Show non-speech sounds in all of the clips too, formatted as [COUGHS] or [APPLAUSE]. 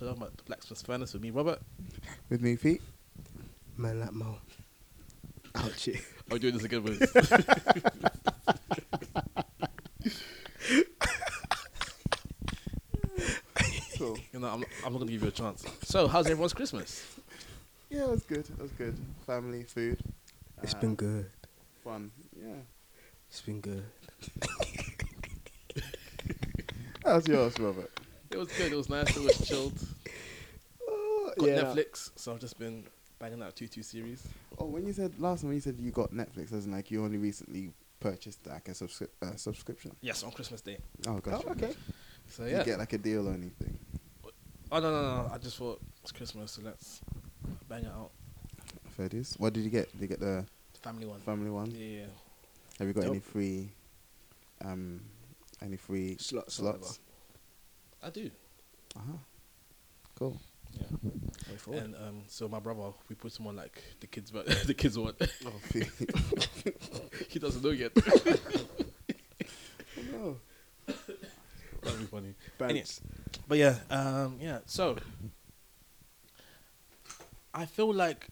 welcome to another episode of my Blacksmith Furnace with me, Robert. With me, Pete. Man like Mo. Ouch. [LAUGHS] Are we doing this again with Cool. [LAUGHS] you know, I'm, I'm not gonna give you a chance. So, how's everyone's Christmas? Yeah, it was good. It was good. Family, food. It's uh, been good. fun. Yeah. It's been good. [LAUGHS] How's yours, Robert? It was good. It was nice. It was chilled. [LAUGHS] Got yeah. Netflix, so I've just been banging out two two series. Oh, when you said last time when you said you got Netflix, as in like you only recently purchased like a subscri- uh, subscription. Yes, on Christmas Day. Oh, gotcha. Oh, okay. So Did yeah. You get like a deal or anything? Oh no no no! I just thought it's Christmas, so let's bang it out. Fair dues. What did you get? Did you get the Family one. family one? Yeah. Have you got any free, um, any free Slots slots? I do. Uh huh. Cool. Yeah. Way forward. And um, so my brother, we put him on like the kids, but [LAUGHS] the kids one. Oh, [LAUGHS] he doesn't know yet. [LAUGHS] no. That'd be funny. Bands. But yeah, um, yeah. So I feel like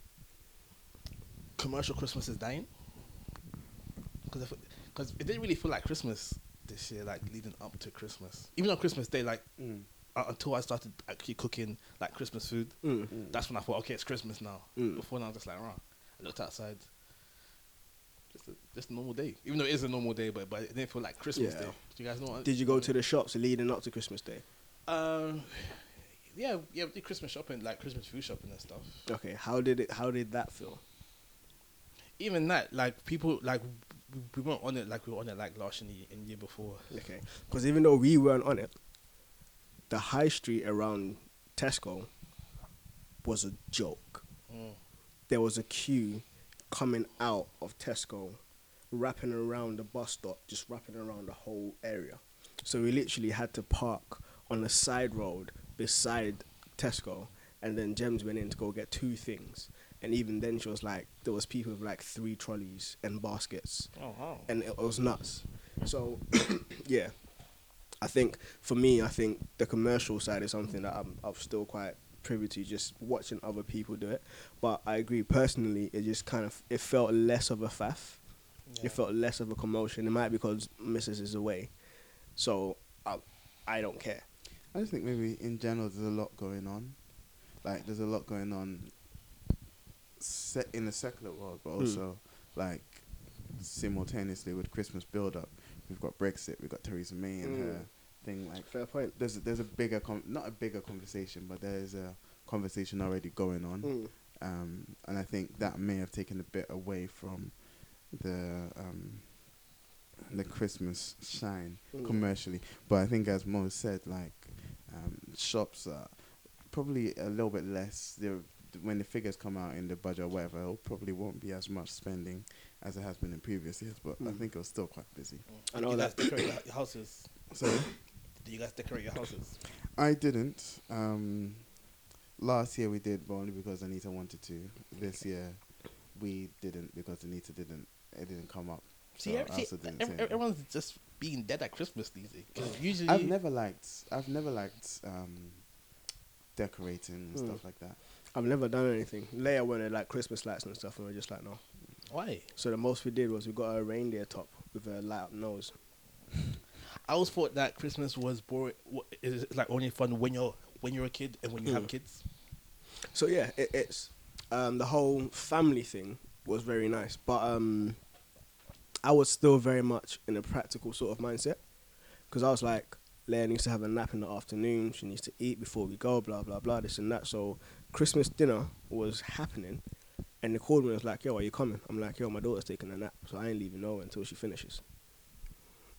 commercial Christmas is dying because because it didn't really feel like Christmas this year, like leading up to Christmas. Even on Christmas Day, like Mm. uh, until I started actually cooking like Christmas food, Mm. Mm. that's when I thought, okay, it's Christmas now. Mm. Before now, I was just like, right. I looked outside. Just a, just a normal day, even though it is a normal day, but but it didn't feel like Christmas Yeah. Day. Do you guys know? What Did you go to the shops leading up to Christmas Day? Um, yeah, yeah, we did Christmas shopping, like Christmas food shopping and stuff. Okay. How did it? How did that feel? Even that, like people, like we, we weren't on it like we were on it like last year and the year before. Okay. Because even though we weren't on it, the high street around Tesco was a joke. Mm. There was a queue coming out of Tesco, wrapping around the bus stop, just wrapping around the whole area. So we literally had to park on a side road beside Tesco, and then Gems went in to go get two things. And even then, she was like, there was people with like three trolleys and baskets Oh wow! and it was nuts. So, [COUGHS] yeah, I think for me, I think the commercial side is something that I'm, I'm still quite privy to, just watching other people do it. But I agree personally, it just kind of it felt less of a faff. Yeah. It felt less of a commotion. It might be because Mrs. is away, so I, I don't care. I just think maybe in general there's a lot going on. Like there's a lot going on set in the secular world, but Mm. also like simultaneously with Christmas build up. We've got Brexit, we've got Theresa May and Mm. her thing like Fair point. there's a, there's a bigger com- not a bigger conversation, but there's a conversation already going on. Mm. Um, and I think that may have taken a bit away from the um, the Christmas shine Mm. commercially. But I think, as Mo said, like um, shops are probably a little bit less. They're, when the figures come out in the budget or whatever, it probably won't be as much spending as it has been in previous years. But I Mm. think it was still quite busy. I Did know you that. decorate your [COUGHS] houses. So do you guys decorate your houses? I didn't. Um, last year we did, but only because Anita wanted to. This year we didn't because Anita didn't. It didn't come up. See, So every- see, also didn't ev- everyone's just being dead at Christmas these days. usually, I've never liked. I've never liked um, decorating and Hmm. stuff like that. I've never done anything. Leia wanted like Christmas lights and stuff, and we are just like, no. Why? So the most we did was we got a reindeer top with a light up nose. I always thought that Christmas was boring. Is like only fun when you're when you're a kid and when you have Mm. kids. So yeah, it, it's um, the whole family thing was very nice, but um, I was still very much in a practical sort of mindset because I was like, Leia needs to have a nap in the afternoon. She needs to eat before we go. Blah blah blah. This and that. So Christmas dinner was happening, and they called me and was like, "Yo, are you coming?" I'm like, "Yo, my daughter's taking a nap, so I ain't leaving nowhere until she finishes."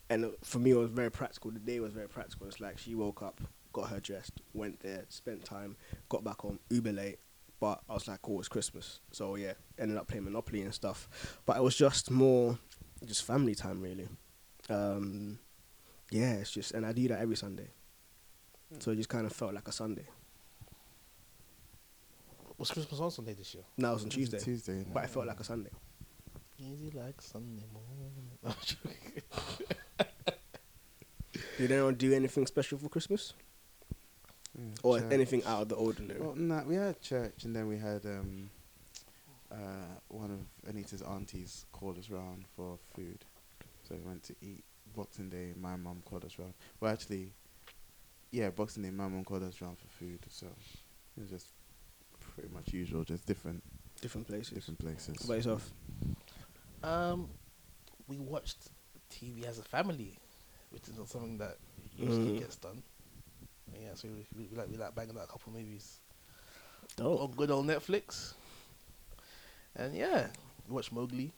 And uh, for me, it was very practical. The day was very practical. It's like she woke up, got her dressed, went there, spent time, got back home, uber late. But I was like, oh, it's Christmas. So yeah, ended up playing Monopoly and stuff. But it was just more, just family time really. Um, yeah, it's just, and I do that every Sunday. So it just kind of felt like a Sunday. Was Christmas on Sunday this year? No, it was on Tuesday, Tuesday. but it felt like a Sunday. Easy like Sunday morning. [LAUGHS] Did anyone do anything special for Christmas? Yeah, or church. anything out of the ordinary. Well, nah, we had church, and then we had um, uh, one of Anita's aunties called us round for food. So we went to eat Boxing Day. My mum called us round. Well, actually, yeah, Boxing Day. My mum called us round for food. So it was just pretty much usual, just different different places. different places. How about yourself? Um, we watched TV as a family, which is not something that usually Mhm. gets done. Yeah, so we, we, we like we like banging out a couple movies Oh, on good old Netflix. And yeah, we watched Mowgli,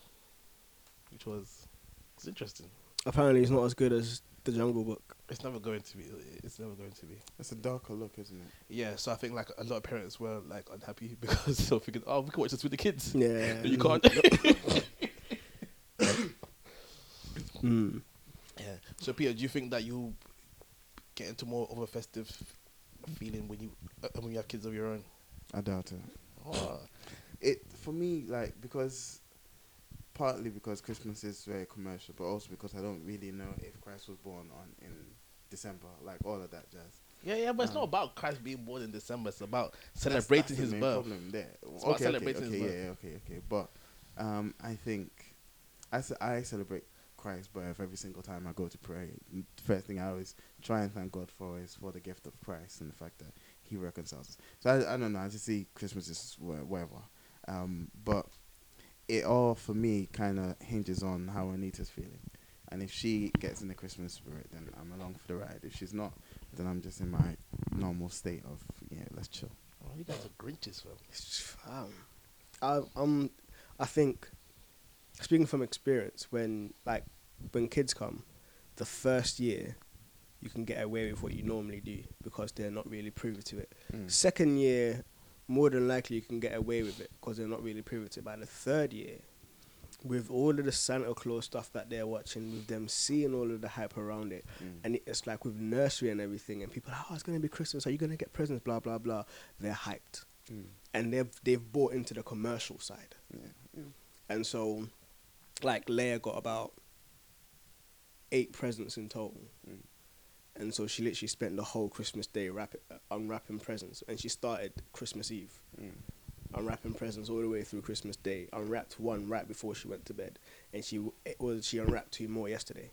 which was it's interesting. Apparently it's not as good as the Jungle Book. It's never going to be. It's never going to be. It's a darker look, isn't it? Yeah, so I think like a lot of parents were like unhappy [LAUGHS] because they're thinking, oh, we can watch this with the kids. Yeah, But you can't. [LAUGHS] Mm. yeah. So Peter, do you think that you get into more of a festive feeling when you uh, when you have kids of your own? I doubt it. Oh, It for me like because partly because Christmas is very commercial, but also because I don't really know if Christ was born on in December, like all of that jazz. yeah, yeah, but it's not Um, about Christ being born in December. It's about That's- celebrating that's the his main birth. Problem there. It's okay, celebrating okay, okay, yeah, okay, okay. But um, I think I, ce- I celebrate Christ's birth every single time I go to pray. N- First thing I always try and thank God for is for the gift of Christ and the fact that He reconciles us. So I, I don't know. I just see Christmas as wha- whatever. Um, but it all for me kind of hinges on how Anita's feeling. And if she gets in the Christmas spirit, then I'm along for the ride. If she's not, then I'm just in my normal state of yeah, let's chill. Oh, you guys are Grinches, fam. It's just. I um I think speaking from experience when like when kids come, the first year you can get away with what you normally do because they're not really privy to it. Mm. Second year, more than likely you can get away with it because they're not really privy to it. By the third year, with all of the Santa Claus stuff that they're watching, with them seeing all of the hype around it, Mm. and it's like with nursery and everything, and people are, oh, it's gonna be Christmas. Are you gonna get presents? Blah blah blah. They're hyped, Mm. and they've they've bought into the commercial side, Yeah. yeah. and so, like Leia got about eight presents in total, Mm. And so she literally spent the whole Christmas day wrap uh, unwrapping presents, and she started Christmas Eve Mm. unwrapping presents all the way through Christmas Day. Unwrapped one right before she went to bed, and she it was she unwrapped two more yesterday.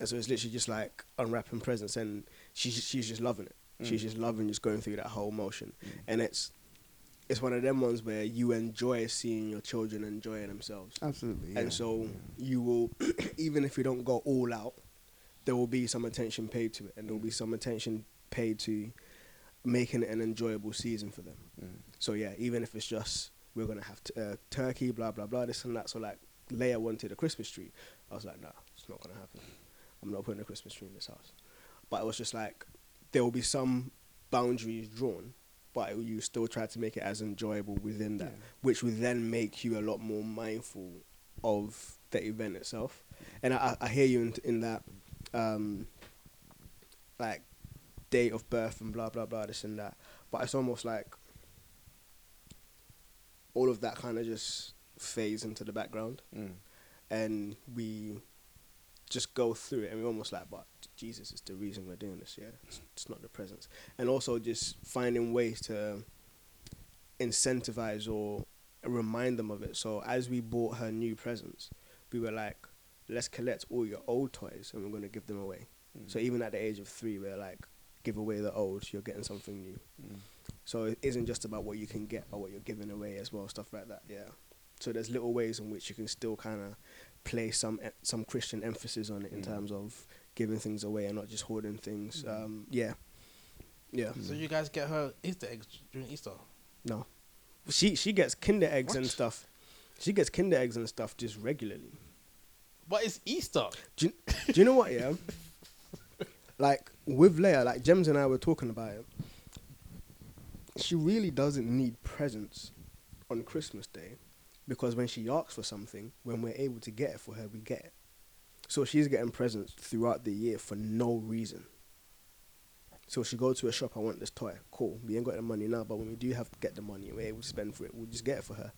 And so it's literally just like unwrapping presents, and she's she's just loving it. She's Mm. just loving just going through that whole motion, Mm. and it's it's one of them ones where you enjoy seeing your children enjoying themselves, Absolutely. Yeah. and so yeah. you will [CLEARS THROAT] even if you don't go all out, there will be some attention paid to it, and there will be some attention paid to making it an enjoyable season for them. Mm. So yeah, even if it's just we're gonna have t- uh, turkey, blah blah blah, this and that. So like Leia wanted a Christmas tree. I was like, nah, it's not gonna happen. I'm not putting a Christmas tree in this house. But it was just like there will be some boundaries drawn, but you still try to make it as enjoyable within that, Yeah. which would then make you a lot more mindful of the event itself. And I, I hear you in, in that, um, like date of birth and blah blah blah this and that. But it's almost like all of that kind of just fades into the background, Mm. and we just go through it, and we're almost like, but Jesus is the reason we're doing this. Yeah, it's, it's not the presence, and also just finding ways to incentivize or remind them of it. So as we bought her new presents, we were like, let's collect all your old toys, and we're gonna give them away. Mm. So even at the age of three, we're like, give away the old, you're getting something new. Mm. So it isn't just about what you can get, but what you're giving away as well, stuff like that. Yeah. So there's little ways in which you can still kind of place some e- some Christian emphasis on it in Mm. terms of giving things away and not just hoarding things. Mm. Um, yeah. Yeah. So you guys get her Easter eggs during Easter. No. She she gets Kinder eggs and stuff. She gets Kinder eggs and stuff just regularly. But it's Easter. Do you, do you know what? Yeah. [LAUGHS] like with Leia, like Gems and I were talking about it. She really doesn't need presents on Christmas Day, because when she asks for something, when we're able to get it for her, we get it. So she's getting presents throughout the year for no reason. So she go to a shop, I want this toy. Cool. We ain't got the money now, but when we do have to get the money, we're able to spend for it. We'll just get it for her.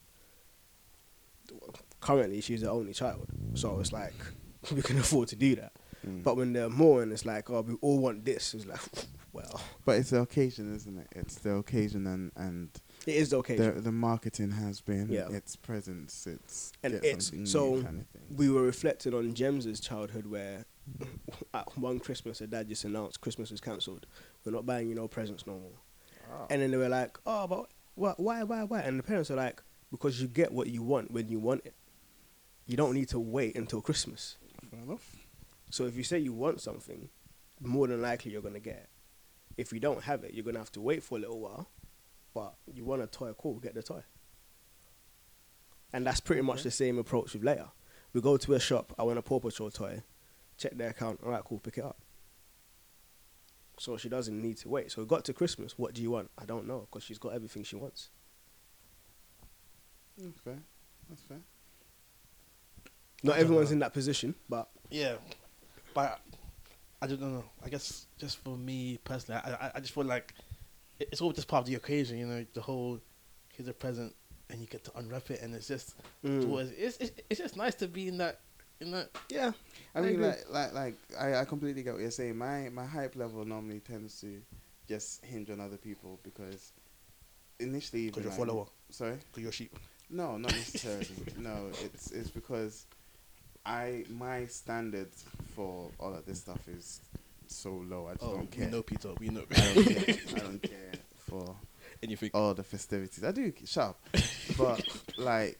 Currently, she's the only child, so it's like [LAUGHS] we can afford to do that. Mm. But when there are more and it's like, oh, we all want this, it's like, [LAUGHS] well, But it's the occasion, isn't it? It's the occasion and and it is the occasion. the the marketing has been Yeah. its presence. It's And it's- so kind of we were reflected on Gems's childhood where [LAUGHS] at one Christmas her dad just announced Christmas was cancelled. We're not buying you no presents no more. Ah. And then they were like, oh, but why, why, why, why? And the parents are like, because you get what you want when you want it. You don't need to wait until Christmas. Fair enough. So if you say you want something, more than likely you're gonna get it. If you don't have it, you're gonna have to wait for a little while. But you want a toy, cool, get the toy. And that's pretty much the same approach with Leia. We go to a shop, I want a Paw Patrol toy, check their account, alright, cool, pick it up. So she doesn't need to wait. So we got to Christmas, what do you want? I don't know, because she's got everything she wants. That's fair. That's fair. Not everyone's know. in that position, but Yeah, but I don't know. I guess just for me personally, I I, I just feel like it- it's all just part of the occasion. You know, the whole here's a present and you get to unwrap it, and it's just it's, mm, it's, it's it's just nice to be in that in that. yeah. I I mean, agree. like, like, like, I, I completely get what you're saying. My, my hype level normally tends to just hinge on other people because initially, Because even, you're a like- follower. Sorry, Because you're sheep. No, not necessarily. no, it's it's because I my standards for all of this stuff is so low. I just Oh, don't we care. know Peter. We know. I don't care. [LAUGHS] I don't care for Anything. all the festivities. I do shop, but like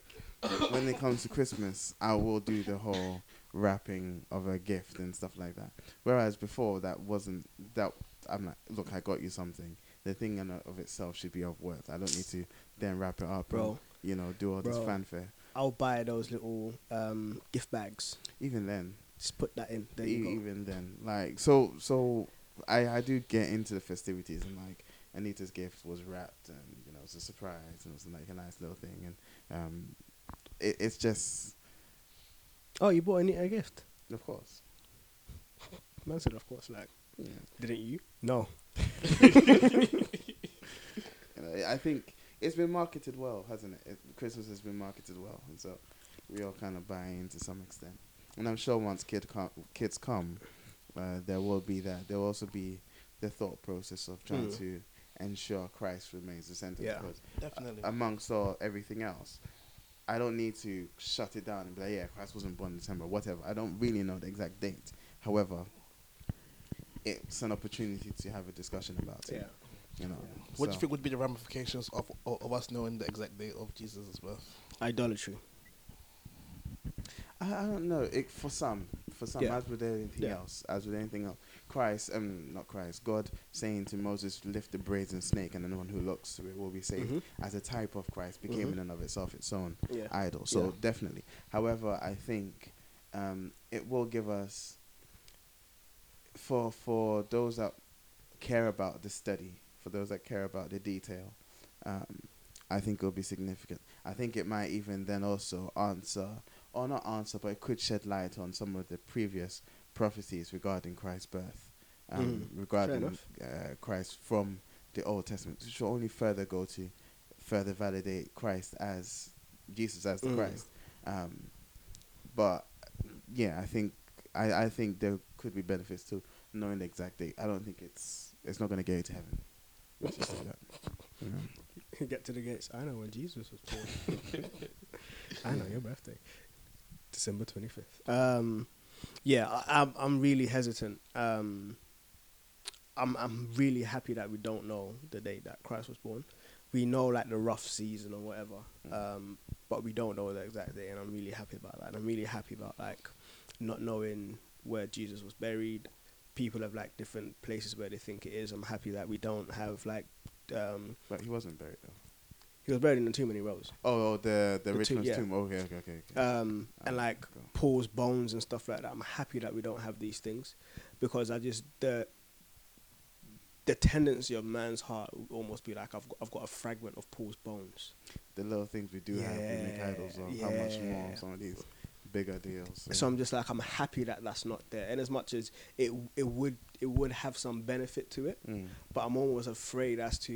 when it comes to Christmas, I will do the whole wrapping of a gift and stuff like that. Whereas before, that wasn't that. I'm like, look, I got you something. The thing in of itself should be of worth. I don't need to then wrap it up, Bro. You know, do all this fanfare. I'll buy those little um, gift bags. Even then, Just put that in. There e- you go. even then, like so, so I I do get into the festivities and like Anita's gift was wrapped and you know it was a surprise and it was like a nice little thing and um, it, it's just Oh, you bought Anita a gift? of course, Man said, of course. Like, yeah. didn't you? No. [LAUGHS] You know, I think it's been marketed well, hasn't it? it? Christmas has been marketed well, and so we all kind of buy in to some extent. And I'm sure once kid com- kids come, uh, there will be that. There will also be the thought process of trying Mm. to ensure Christ remains the center. Yeah. Because Definitely. amongst all everything else, I don't need to shut it down and be like, yeah, Christ wasn't born in December, whatever. I don't really know the exact date. However, it's an opportunity to have a discussion about it. You know. What do you so- think would be the ramifications of, of of us knowing the exact date of Jesus' birth? Idolatry. I, I don't know. It, for some, for some, Yeah. as with anything Yeah. else, as with anything else, Christ, um, not Christ, God saying to Moses, "Lift the brazen snake, and anyone who looks to it will be saved." Mhm. As a type of Christ, became Mhm. in and of itself its own Yeah. idol. So Yeah. definitely. However, I think um, it will give us for for those that care about the study, for those that care about the detail. Um, I think it'll be significant. I think it might even then also answer, or not answer, but it could shed light on some of the previous prophecies regarding Christ's birth, um, Mm, regarding uh, Christ from the Old Testament, which will only further go to further validate Christ as Jesus as the Mm. Christ. Um, but yeah, I think I, I think there could be benefits to knowing the exact date. I don't think it's it's not going to get you to heaven. Let's just say that. You know? Get to the gates. I know when Jesus was born. [LAUGHS] I know your birthday, December twenty fifth. Um, yeah, I, I'm I'm really hesitant. Um, I'm I'm really happy that we don't know the date that Christ was born. We know like the rough season or whatever, um, but we don't know the exact date, and I'm really happy about that. And I'm really happy about like not knowing where Jesus was buried. People have like different places where they think it is. I'm happy that we don't have like um, But he wasn't buried though. he was buried in too many rows. Oh, oh the the, The rich tomb, yeah. tomb. Okay, okay, okay. okay. Um, and Ah, like cool. Paul's bones and stuff like that. I'm happy that we don't have these things because I just the the tendency of man's heart would almost be like I've got, I've got a fragment of Paul's bones. the little things we do have, we make Yeah, idols of. How much more yeah. some of these bigger deals. So I'm just like I'm happy that that's not there. And as much as it it would it would have some benefit to it, Mm. but I'm almost afraid as to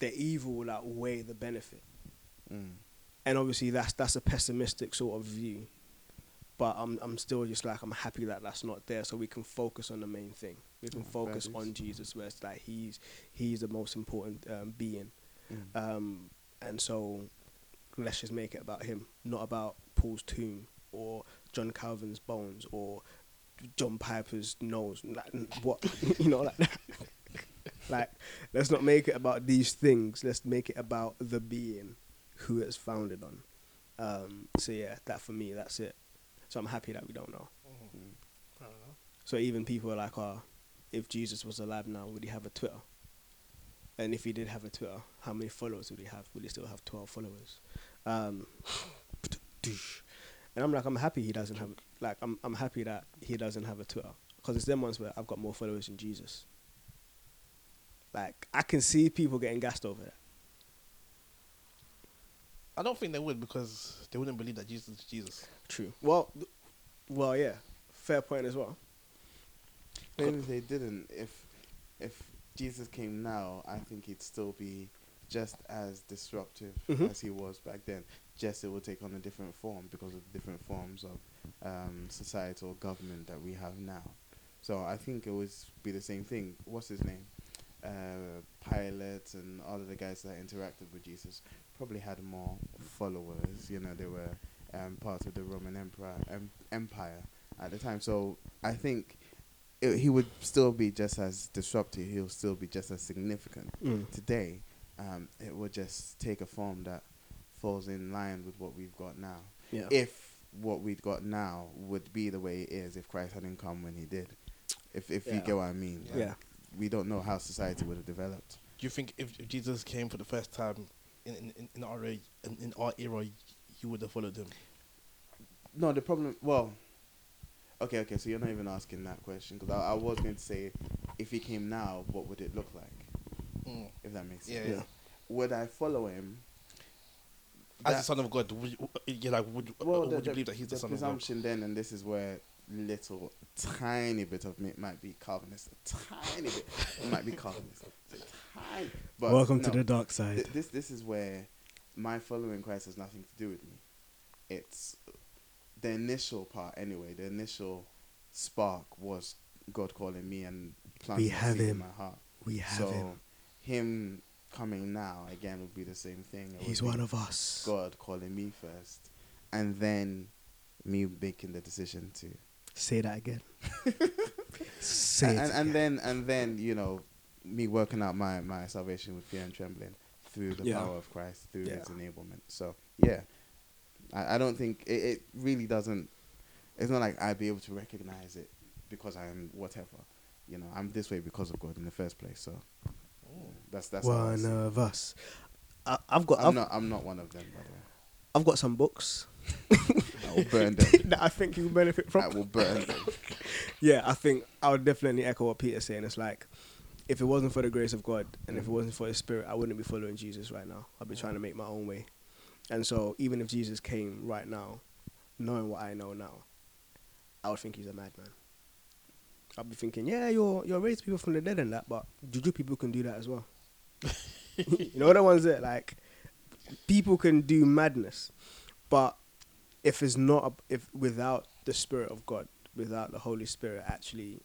the evil will outweigh the benefit. Mm. and obviously that's that's a pessimistic sort of view but I'm I'm still just like I'm happy that that's not there, so we can focus on the main thing. We can Yeah, focus on. Jesus, where it's like he's he's the most important um, being, Mm. um, and so let's just make it about him, not about Paul's tomb or John Calvin's bones or John Piper's nose. Like, what [LAUGHS] you know, like that. [LAUGHS] like let's not make it about these things. Let's make it about the being who it's founded on. Um, so yeah, that for me, that's it. So I'm happy that we don't know. Mm. Fair enough. So even people are like, oh, if Jesus was alive now, would he have a Twitter? And if he did have a Twitter, how many followers would he have? Would he still have 12 followers? Um, and I'm like, I'm happy he doesn't have, like, I'm, I'm happy that he doesn't have a Twitter. Because it's them ones where I've got more followers than Jesus. Like, I can see people getting gassed over that. I don't think they would because they wouldn't believe that Jesus is Jesus. True. Well, th- well, yeah. Fair point as well. Even if they didn't, if if Jesus came now, I think he'd still be just as disruptive Mhm. as he was back then. Just it would take on a different form because of the different forms of um, societal government that we have now. So I think it would be the same thing. What's his name? Uh, Pilate and all of the guys that interacted with Jesus probably had more followers. You know, they were um, part of the Roman Emperor em- Empire at the time. So I think it, he would still be just as disruptive. He'll still be just as significant. Mm. Today, um, it would just take a form that falls in line with what we've got now. Yeah. If what we've got now would be the way it is, if Christ hadn't come when he did, if if you get what I mean, like, Yeah. we don't know how society would have developed. Do you think if, if Jesus came for the first time in in, in, in our in, in our era, you would have followed him? No, the problem. Well, okay, okay. So you're not even asking that question because I, I was going to say, if he came now, what would it look like? Mm. If that makes sense. Yeah, yeah. Yeah. Would I follow him? As That- the son of God, would you, you like would, well, would the, you believe that he's the, the son of God? presumption then, and this is where little tiny bit of me might be Calvinist, a tiny bit might be Calvinist, tiny. But Welcome to the dark side. th- this this is where my following Christ has nothing to do with me. It's the initial part anyway. The initial spark was God calling me and planting We have seed in my heart. we have so him. Him coming now again would be the same thing. It He's one of us. God calling me first, and then me making the decision to. Say that again. [LAUGHS] Say and, it. and, and then and then you know me working out my my salvation with fear and trembling through the Yeah. power of Christ through Yeah. His enablement. So yeah, I, I don't think it, it really doesn't. It's not like I'd be able to recognize it because I am whatever. You know, I'm this way because of God in the first place. So that's that's one of us. I, I've got. I'm I've, not. I'm not one of them. By the way, I've got some books [LAUGHS] I will burn them. [LAUGHS] that I think you will benefit from. I will burn them. [LAUGHS] yeah, I think I would definitely echo what Peter's saying. It's like, if it wasn't for the grace of God and if it wasn't for His Spirit, I wouldn't be following Jesus right now. I'd be trying to make my own way. And so, even if Jesus came right now, knowing what I know now, I would think he's a madman. I'd be thinking, yeah, you're you're raised people from the dead and that, but juju people can do that as well. [LAUGHS] you know the ones that like people can do madness, but if it's not a- if without the Spirit of God, without the Holy Spirit actually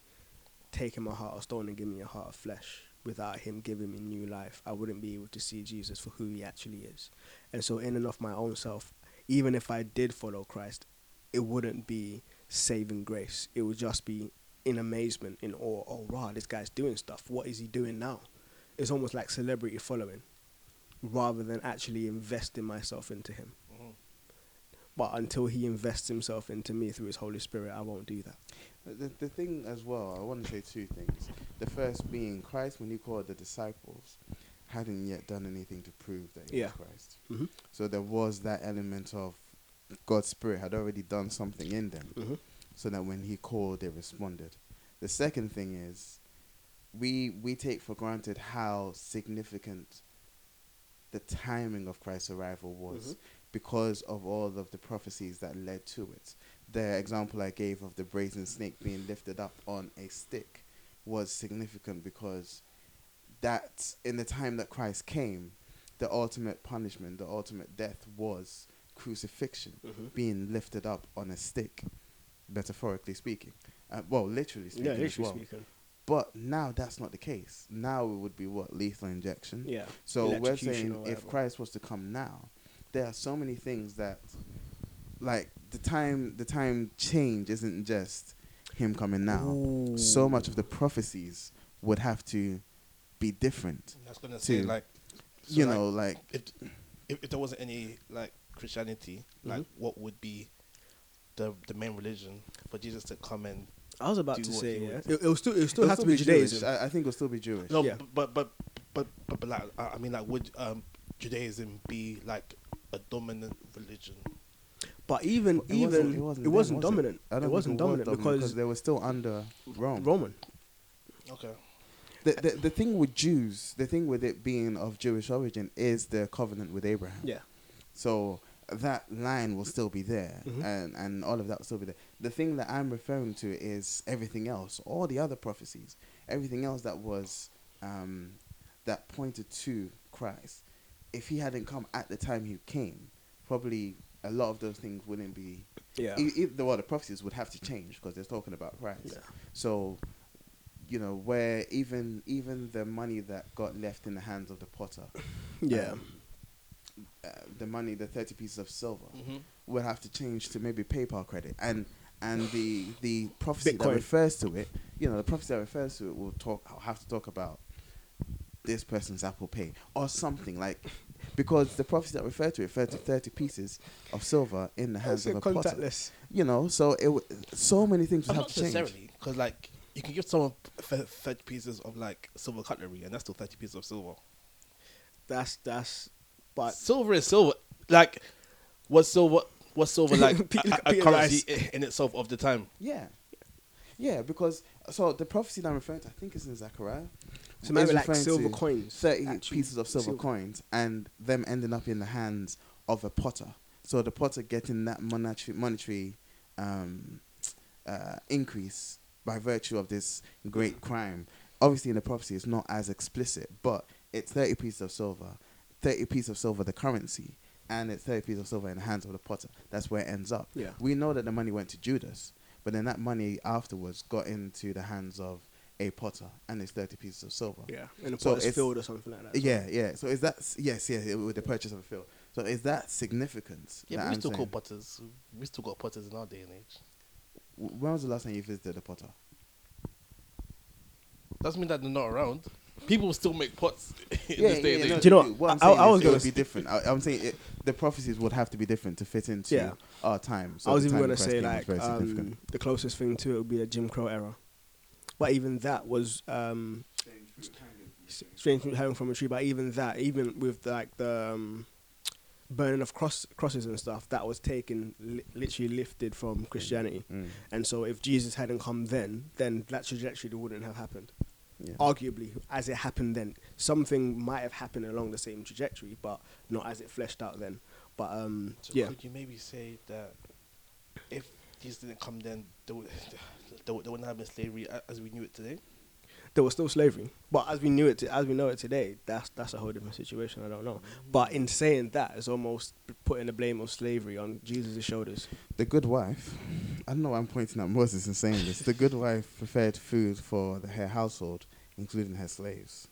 taking my heart of stone and giving me a heart of flesh, without Him giving me new life, I wouldn't be able to see Jesus for who He actually is. And so, in and of my own self, even if I did follow Christ, it wouldn't be saving grace. It would just be in amazement, in awe. Oh, wow, this guy's doing stuff. What is he doing now? It's almost like celebrity following, rather than actually investing myself into Him. Mhm. But until He invests Himself into me through His Holy Spirit, I won't do that. The, the thing as well, I want to say two things. The first being Christ, when he called the disciples, hadn't yet done anything to prove that he Yeah. was Christ. Mm-hmm. So there was that element of God's Spirit had already done something in them, Mm-hmm. So that when he called, they responded. The second thing is, we we take for granted how significant the timing of Christ's arrival was Mhm. because of all of the prophecies that led to it. The example I gave of the brazen snake being lifted up on a stick was significant because that in the time that Christ came, the ultimate punishment, the ultimate death was crucifixion, Mhm. being lifted up on a stick. Metaphorically speaking. Uh, well, literally speaking Yeah, as literally well. speaking. But now that's not the case. Now it would be what lethal injection. Yeah. So we're saying if. Christ was to come now, there are so many things that, like the time, the time change isn't just him coming now. So much of the prophecies would have to be different. That's was gonna say like, so, you like, know, like if, if if there wasn't any like Christianity, like Mhm. what would be the the main religion for Jesus to come and I was about do to say, yeah. It, it'll still, it'll still it'll have to be Jewish. Judaism. I, I think it'll still be Jewish. no, Yeah. but, but but but but like I I mean like would um Judaism be like a dominant religion? But even It even wasn't- it wasn't, then, was it? dominant. I don't It wasn't was dominant because they were still under Rome. Roman. Okay. The, the the thing with Jews, the thing with it being of Jewish origin, is the covenant with Abraham. Yeah. So that line will still be there, Mhm. and and all of that will still be there. The thing that I'm referring to is everything else, all the other prophecies, everything else that was um, that pointed to Christ. If he hadn't come at the time he came, probably a lot of those things wouldn't be. Yeah. e- e- the, well, the prophecies would have to change because they're talking about Christ. Yeah. So, you know, where even even the money that got left in the hands of the potter, [LAUGHS] Yeah. um, uh, the money, the thirty pieces of silver, Mm-hmm. will have to change to maybe PayPal credit, and and the the prophecy that refers to it, you know, the prophecy that refers to it will talk I'll have to talk about this person's Apple Pay or something like. Because the prophecy that referred to it referred to thirty pieces of silver in the hands of it, a potter. You know, so it w- so many things would Not have to change. necessarily, because like you can give someone thirty pieces of like silver cutlery, and that's still thirty pieces of silver. That's that's. But silver is silver. Like, what's silver? What's silver like? Peter- [LAUGHS] a, a, a currency in itself of the time. Yeah. Yeah, because so the prophecy that I'm referring to, I think is in Zechariah. so maybe is like referring silver to coins. 30 actually, pieces of silver, coins and them ending up in the hands of a potter. So the potter getting that monetary, monetary um, uh, increase by virtue of this great crime. Obviously, in the prophecy, it's not as explicit, but it's 30 pieces of silver, 30 pieces of silver, the currency, and it's 30 pieces of silver in the hands of the potter. That's where it ends up. Yeah. We know that the money went to Judas, but then that money afterwards got into the hands of a potter, and it's 30 pieces of silver. Yeah. In a So potter's it's- field or something like that. Yeah, yeah. So is that yes, yes, with the purchase of a field. So is that significant? Yeah, that but we I'm still call saying? potters. We still got potters in our day and age. When was the last time you visited a potter? Doesn't mean that they're not around. People still make pots [LAUGHS] in Yeah, this day yeah, and no, age. Do you know dude, what? I'm I- saying I is was gonna be different. I, I'm saying it, the prophecies would have to be different to fit into Yeah. our time. So I was even gonna say like um, the closest thing to it would be the Jim Crow era, but even that was um, strange fruit hanging from a tree. But even that, even with like the um, burning of cross crosses and stuff, that was taken li- literally lifted from Christianity. Mm, And so, if Jesus hadn't come then, then that trajectory wouldn't have happened. Yeah. Arguably, as it happened then, something might have happened along the same trajectory, but not as it fleshed out then. But um, So yeah, could you maybe say that if these didn't come then, there, would, [LAUGHS] there, would- there wouldn't have been slavery as we knew it today? There was still slavery, but as we knew it, as we know it today, that's that's a whole different situation. I don't know. But in saying that, it's almost putting the blame of slavery on Jesus' shoulders. The good wife, I don't know why I'm pointing at Moses and saying this. The good wife prepared food for the, her household, including her slaves.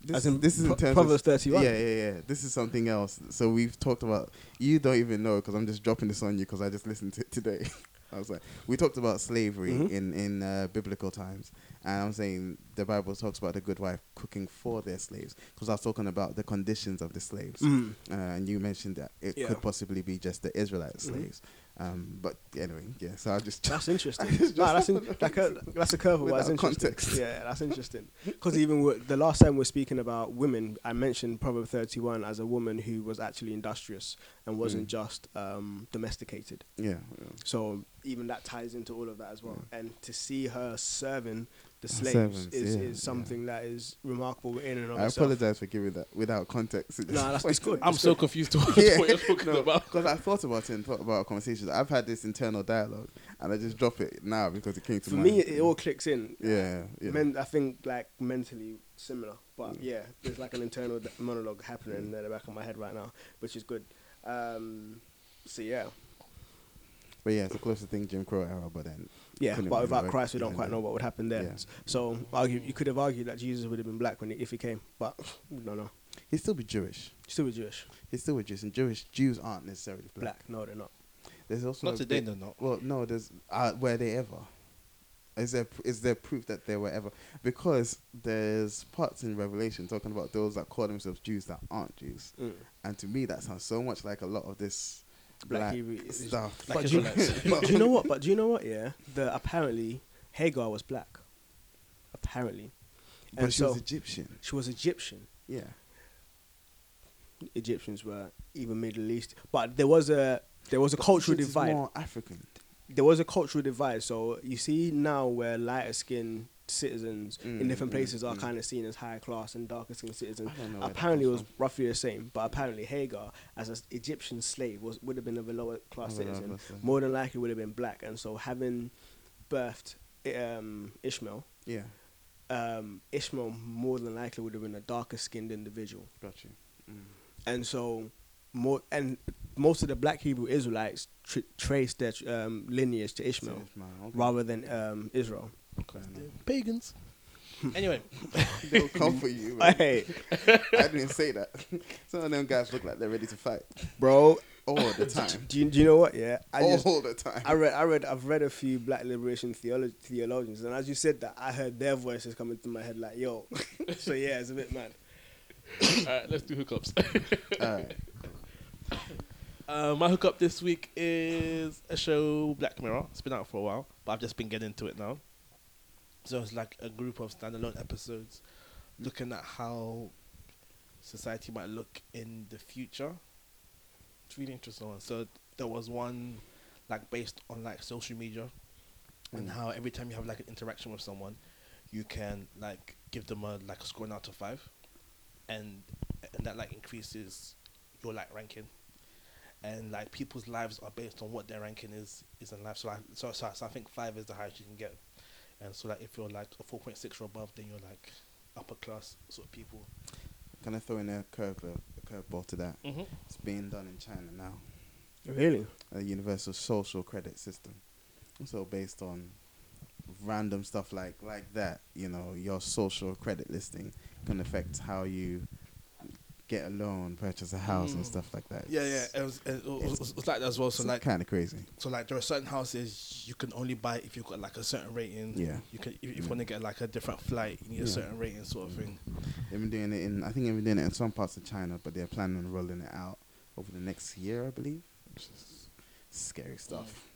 This, in this is in terms Proverbs 31. Yeah, yeah, yeah. This is something else. So we've talked about. You don't even know because I'm just dropping this on you because I just listened to it today. [LAUGHS] I was like, we talked about slavery Mhm. in in uh, biblical times, and I'm saying the Bible talks about the good wife cooking for their slaves because I was talking about the conditions of the slaves, Mm. uh, and you mentioned that it Yeah. could possibly be just the Israelite Mhm. slaves. Um, but anyway, yeah. So I just That's [LAUGHS] interesting. Just- that's [LAUGHS] in, that's a curve. That's context. Yeah, that's interesting. [LAUGHS] Because even the last time we are speaking about women, I mentioned Proverb thirty-one as a woman who was actually industrious and wasn't Mm. just um, domesticated. yeah. yeah. So even that ties into all of that as well. And to see her serving the Her slaves servants, is, yeah, is something that is remarkable in and of itself. I itself. apologize for giving that without context. It No, just- that's it's good. I'm it's so good. confused to [LAUGHS] what, Yeah. what you're talking No, about. Because I thought about it and thought about our conversations. I've had this internal dialogue, and I just drop it now because it came to For mind. me, it all clicks in. Yeah, yeah. Men, I think like mentally similar, but yeah, there's like an internal monologue happening in the back of my head right now, which is good. Um, so yeah, But yeah, it's the closest thing Jim Crow era. But then Yeah, couldn't but without work Christ, we don't behind quite know what would happen there. Yeah. So argue, you could have argued that Jesus would have been black when he, if he came, but we don't know. he'd still be Jewish. Still be Jewish. He's still a Jewish, and Jewish Jews aren't necessarily black. Black. No, they're not. There's also Not a today, they're not. Well, no, there's uh, were they ever? Is there is there proof that they were ever? Because there's parts in Revelation talking about those that call themselves Jews that aren't Jews, Mm. and to me that sounds so much like a lot of this Black black, Hebrew stuff. But do, you, [LAUGHS] but do you know what? But do you know what? Yeah, the apparently Hagar was black. Apparently, but she so was Egyptian. she was Egyptian. Yeah, Egyptians were even Middle East, but there was a there was a cultural divide. More African. There was a cultural divide. So you see now where lighter skinned citizens in Mm, different mm, places are mm. kind of seen as high class and darker skinned citizens. I don't know where that Apparently, it was roughly the same. But apparently, Hagar, as an Egyptian slave, was would have been of a lower class lower citizen. More than likely, would have been black. And so, having birthed um, Ishmael, Yeah, um, Ishmael more than likely would have been a darker skinned individual. got you. Mm. And so, more and most of the black Hebrew Israelites tr- trace their um, lineage to Ishmael Ishmael, okay. rather than um, Israel. Fair enough. Pagans. [LAUGHS] anyway, [LAUGHS] They'll come for you. [LAUGHS] Man. Hey, I didn't say that. Some of them guys look like they're ready to fight bro, all the time. do you, do you know what? Yeah, I just all the time. I read, I read, I've read a few Black liberation theolo- theologians, and as you said that, I heard their voices coming through my head like, "Yo," so yeah, it's a bit mad. alright, let's do hookups. all right. Uh, my hookup this week is a show, Black Mirror. It's been out for a while, but I've just been getting into it now. So it's like a group of standalone episodes looking at how society might look in the future. It's really interesting. So there was one like based on like social media and Mm. how every time you have like an interaction with someone, you can like give them a like a score out of five, and and that like increases your like ranking and like people's lives are based on what their ranking is is in life. So like so, so, so I think five is the highest you can get, and so like if you're like a four point six or above, then you're like upper class sort of people. Can I throw in a curve a curveball to that? Mm-hmm. It's being done in China now. Really? A universal social credit system. So based on random stuff like like that, you know, your social credit listing can affect how you get a loan, purchase a house, and Mm. stuff like that. Yeah, yeah, it was, it was, it was, it was like that as well. So It's like, kind of crazy. so like there are certain houses you can only buy if you've got like a certain rating. Yeah. You can if, if you want to get like a different flight, you need a certain rating sort of thing. They've been doing it in, I think they've been doing it in some parts of China, but they're planning on rolling it out over the next year, I believe. Which is scary stuff.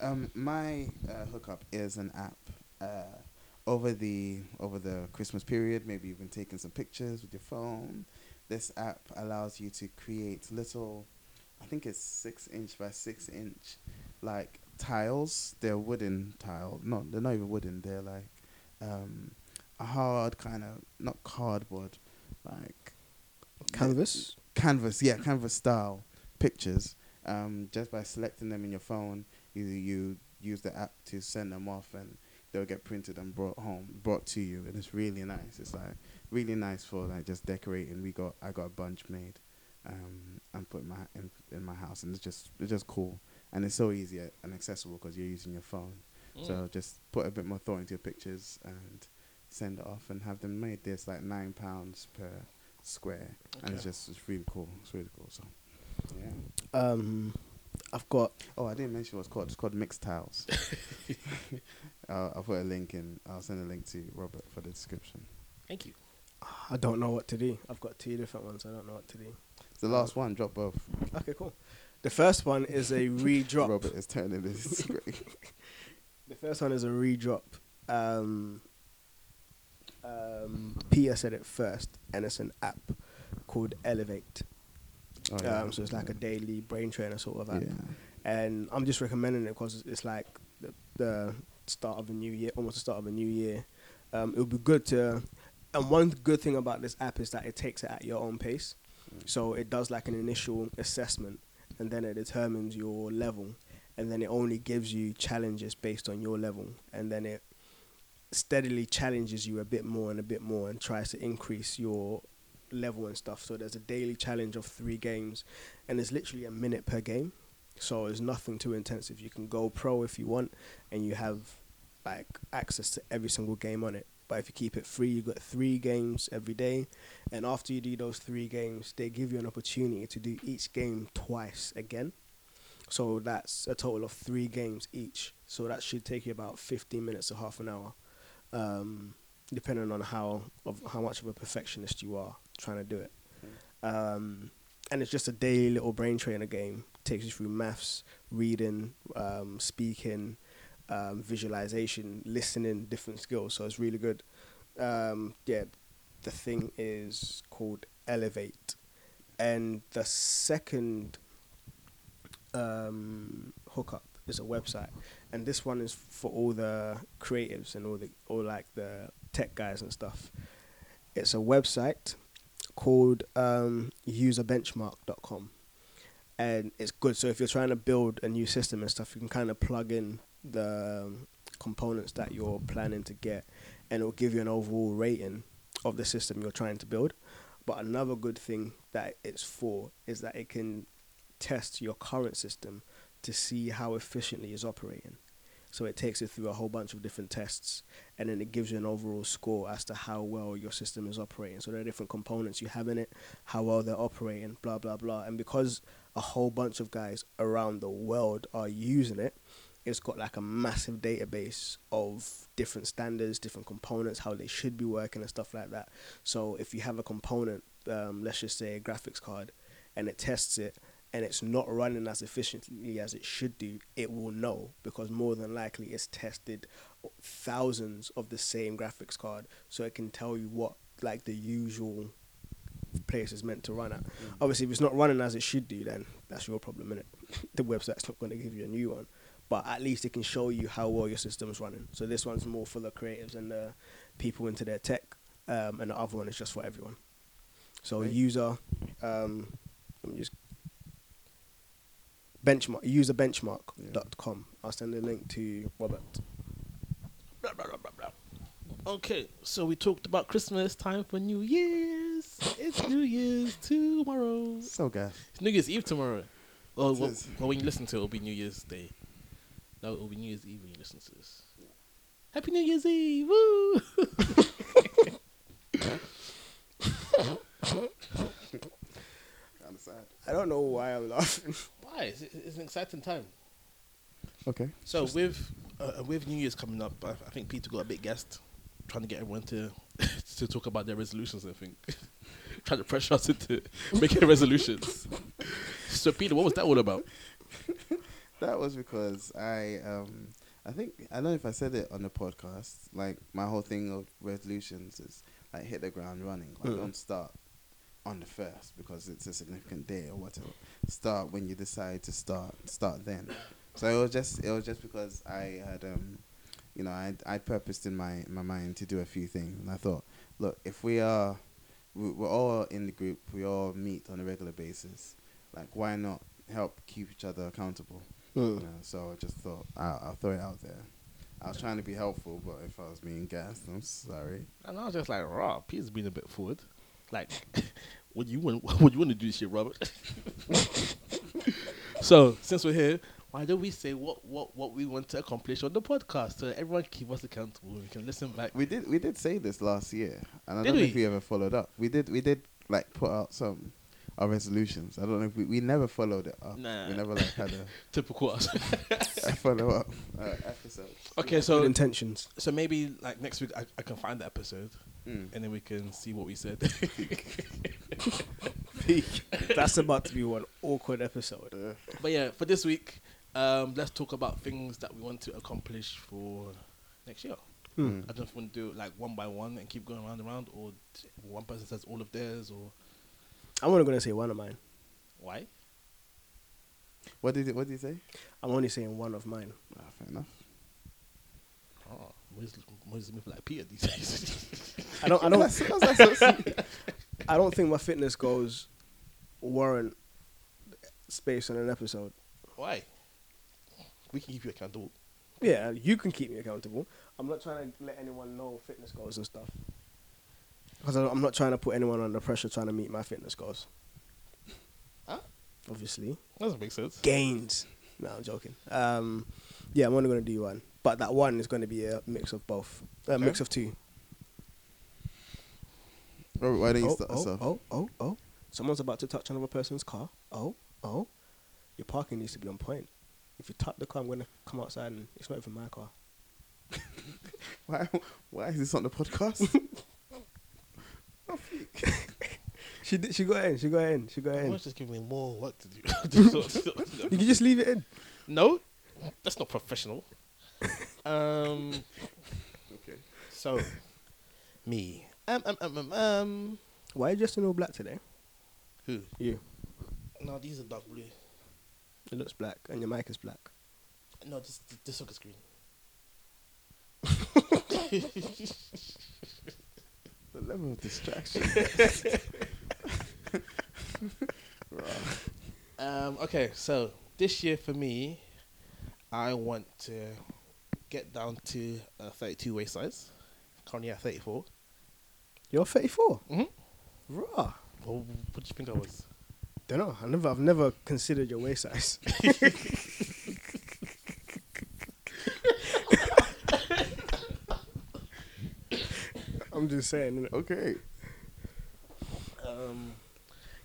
Um, my uh, hookup is an app. Uh, over the over the Christmas period, maybe you've been taking some pictures with your phone. This app allows you to create little, I think it's six inch by six inch, like tiles. They're wooden tile. No, they're not even wooden. They're like um, a hard kind of not cardboard, like Canvas. canvas. Yeah, canvas style pictures. Um, just by selecting them in your phone, you you use the app to send them off, and they'll get printed and brought home, brought to you, and it's really nice. It's like really nice for like just decorating. We got I got a bunch made, um, and put in my in, in my house, and it's just it's just cool, and it's so easy and accessible because you're using your phone. Mm. So just put a bit more thought into your pictures and send it off and have them made. There's like nine pounds per square, and it's just it's really cool. It's really cool. So yeah. Um, I've got. Oh, I didn't mention what it's called. It's called Mixtiles. [LAUGHS] [LAUGHS] uh, I'll put a link in. I'll send a link to Robert for the description. Thank you. I don't know what to do. I've got two different ones. I don't know what to do. The last one. Drop both. Okay, cool. The first one is a [LAUGHS] redrop. Robert is turning this. [LAUGHS] The first one is a redrop. Um, um, Peter said it first, and it's an app called Elevate. Oh, yeah. Um, so it's like a daily brain trainer sort of app. Yeah. and I'm just recommending it because it's like the, the start of a new year, almost the start of a new year. Um, it would be good to, and one good thing about this app is that it takes it at your own pace. So it does like an initial assessment, and then it determines your level, and then it only gives you challenges based on your level, and then it steadily challenges you a bit more and a bit more, and tries to increase your level and stuff. So there's a daily challenge of three games, and it's literally a minute per game. So it's nothing too intensive. You can go pro if you want, and you have like access to every single game on it. But if you keep it free, you've got three games every day, and after you do those three games, they give you an opportunity to do each game twice again. So that's a total of three games each. So that should take you about 15 minutes to half an hour, um, depending on how of how much of a perfectionist you are trying to do it. Um, and it's just a daily little brain trainer game. Takes you through maths, reading, um, speaking, um, visualization, listening, different skills. So it's really good. Um, yeah, the thing is called Elevate, and the second um, hookup is a website, and this one is for all the creatives and all the all like the tech guys and stuff. It's a website called um, userbenchmark.com, and it's good. So if you're trying to build a new system and stuff, you can kind of plug in the um, components that you're planning to get, and it'll give you an overall rating of the system you're trying to build. But another good thing that it's for is that it can test your current system to see how efficiently it's operating. So it takes it through a whole bunch of different tests, and then it gives you an overall score as to how well your system is operating. So there are different components you have in it, how well they're operating, blah blah blah. And because a whole bunch of guys around the world are using it, it's got like a massive database of different standards, different components, how they should be working and stuff like that. So if you have a component, um, let's just say a graphics card, and it tests it and it's not running as efficiently as it should do, it will know because more than likely it's tested thousands of the same graphics card, so it can tell you what like the usual place is meant to run at. Obviously, if it's not running as it should do, then that's your problem, innit? [LAUGHS] the website's not going to give you a new one, but at least it can show you how well your system is running. So this one's more for the creatives and the people into their tech, um, and the other one is just for everyone. So Right. user, um, let me just benchmark userbenchmark.com. I'll send a link to Robert. Blah, blah, blah, blah, blah. Okay, so we talked about Christmas time for New Year's. It's [LAUGHS] New Year's tomorrow. So gas. It's New Year's Eve tomorrow. Well, well, well, when you listen to it, it'll be New Year's Day. No, it'll be New Year's Eve when you listen to this. Happy New Year's Eve! Woo! [LAUGHS] Kind of sad. I don't know why I'm laughing. Why? It's, it's an exciting time. Okay. So with uh, with New Year's coming up, I, I think Peter got a bit gassed, trying to get everyone to [LAUGHS] to talk about their resolutions. I think [LAUGHS] trying to pressure us into making resolutions. so Peter, what was that all about? That was because I um I think I don't know if I said it on the podcast. Like my whole thing of resolutions is like hit the ground running. Like Mm. don't start on the first because it's a significant day or whatever. Start when you decide to start. Start then. So it was just it was just because I had um you know I I purposed in my my mind to do a few things and I thought look if we are we- we're all in the group we all meet on a regular basis like why not help keep each other accountable Hmm. you know, so I just thought I'll, I'll throw it out there. I was trying to be helpful, but if I was being gassed, I'm sorry. And I was just like, "Raw, Peter's been a bit forward. Like, [LAUGHS] what do you want? [LAUGHS] What do you want to do this year, Robert?" [LAUGHS] so since we're here, why don't we say what what what we want to accomplish on the podcast so everyone keep us accountable? We can listen back. We did we did say this last year, and I Did don't know we? if we ever followed up. We did we did like put out some our resolutions. I don't know if we, we never followed it up. Nah. We never like had a, [LAUGHS] Typical us. [LAUGHS] a follow up uh, episode. okay, Good so intentions. so maybe like next week I, I can find the episode Mm. and then we can see what we said. [LAUGHS] That's about to be one awkward episode. Uh, but yeah, for this week, um, let's talk about things that we want to accomplish for next year. Hmm. I just want to do it like one by one and keep going around and around, or one person says all of theirs, or I'm only gonna say one of mine. why? what did it, what did you say? I'm only saying one of mine. Ah, fair enough. Oh, where's where's me like Peter these days? I don't. I don't. That's- that's- that's- that's- [LAUGHS] I don't think my fitness goals warrant space on an episode. why? We can keep you accountable. Yeah, you can keep me accountable. I'm not trying to let anyone know fitness goals and stuff. Because I'm not trying to put anyone under pressure trying to meet my fitness goals. Huh? obviously. That doesn't make sense. Gains. No, I'm joking. Um, yeah, I'm only gonna do one, but that one is gonna be a mix of both. A Okay. mix of two. Robert, why don't you Oh, start oh, us off? oh, oh, oh. Someone's about to touch another person's car. Oh, oh. Your parking needs to be on point. If you tap the car, I'm gonna come outside and it's not even my car. [LAUGHS] Why, why is this on the podcast? [LAUGHS] [LAUGHS] She did, she got in. She got in. She got in. Everyone's just giving me more work to do. [LAUGHS] [LAUGHS] You can just leave it in. no, that's not professional. Um. okay. So, me. Um. Um. Um. Um. um Why are you dressed in all black today? who? You. No, these are dark blue. It looks black, and your mic is black. No, this this looks green. Level of distraction. [LAUGHS] Um, okay, so this year for me, I want to get down to a 32 waist size. Currently at 34. You're 34. Mm-hmm. Raw. Well, what do you think I was? Don't know. I never. I've never considered your waist size. [LAUGHS] I'm just saying. innit? okay. Um,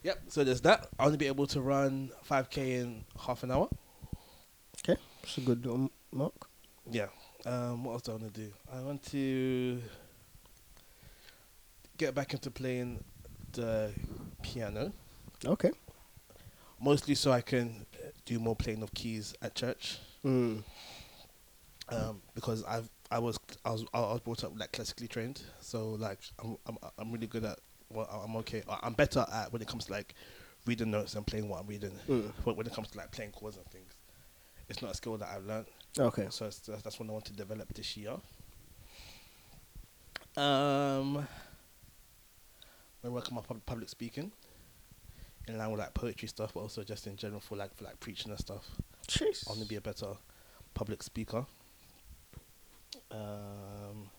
yep. So there's that. I want to be able to run 5k in half an hour. Okay, it's a good um, mark. Yeah. Um, what else do I want to do? I want to get back into playing the piano, Okay. mostly so I can uh, do more playing of keys at church. Mm. um, because I've I was I was I was brought up like classically trained, so like I'm I'm I'm really good at well I'm okay I'm better at when it comes to like reading notes and playing what I'm reading. Mm. But when it comes to like playing chords and things, it's not a skill that I've learned. Okay. So it's, that's that's what I want to develop this year. Um, when working on my pub- public speaking, in line with like poetry stuff, but also just in general for like for like preaching and stuff. Jeez. I want to be a better public speaker. Um,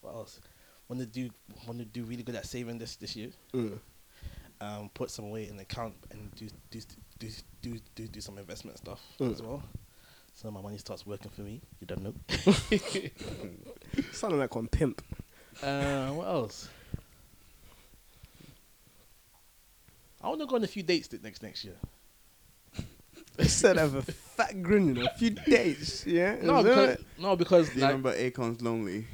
what else? Want to do want to do really good at saving this this year. Mm. Um, put some weight in the account and do do do do do, do some investment stuff Mm. as well. So my money starts working for me. You don't know. [LAUGHS] Sounding like one pimp. uh, what else? I want to go on a few dates next next year. Instead of a fat grin in a few days. Yeah. No, because it? no, because Do you like, remember Akon's Lonely?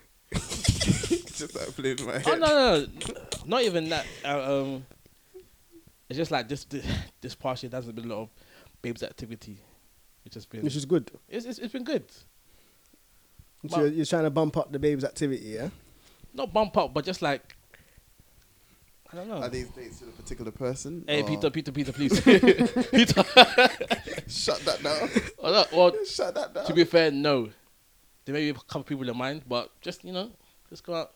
[LAUGHS] Just like played in my head. Oh no, no, no, not even that. Uh, um, it's just like this, this, this past year. There's been a lot of babes activity, which has been Which is good. it's, it's, it's been good. So you're, you're trying to bump up the babes' activity, yeah? Not bump up, but just like I don't know. Are these dates to a particular person? Hey or- Peter, Peter, Peter, please. [LAUGHS] Peter. Shut that down. Oh, no, well, Shut that down. to be fair, no. There may be a couple people in mind, but just you know, just go out,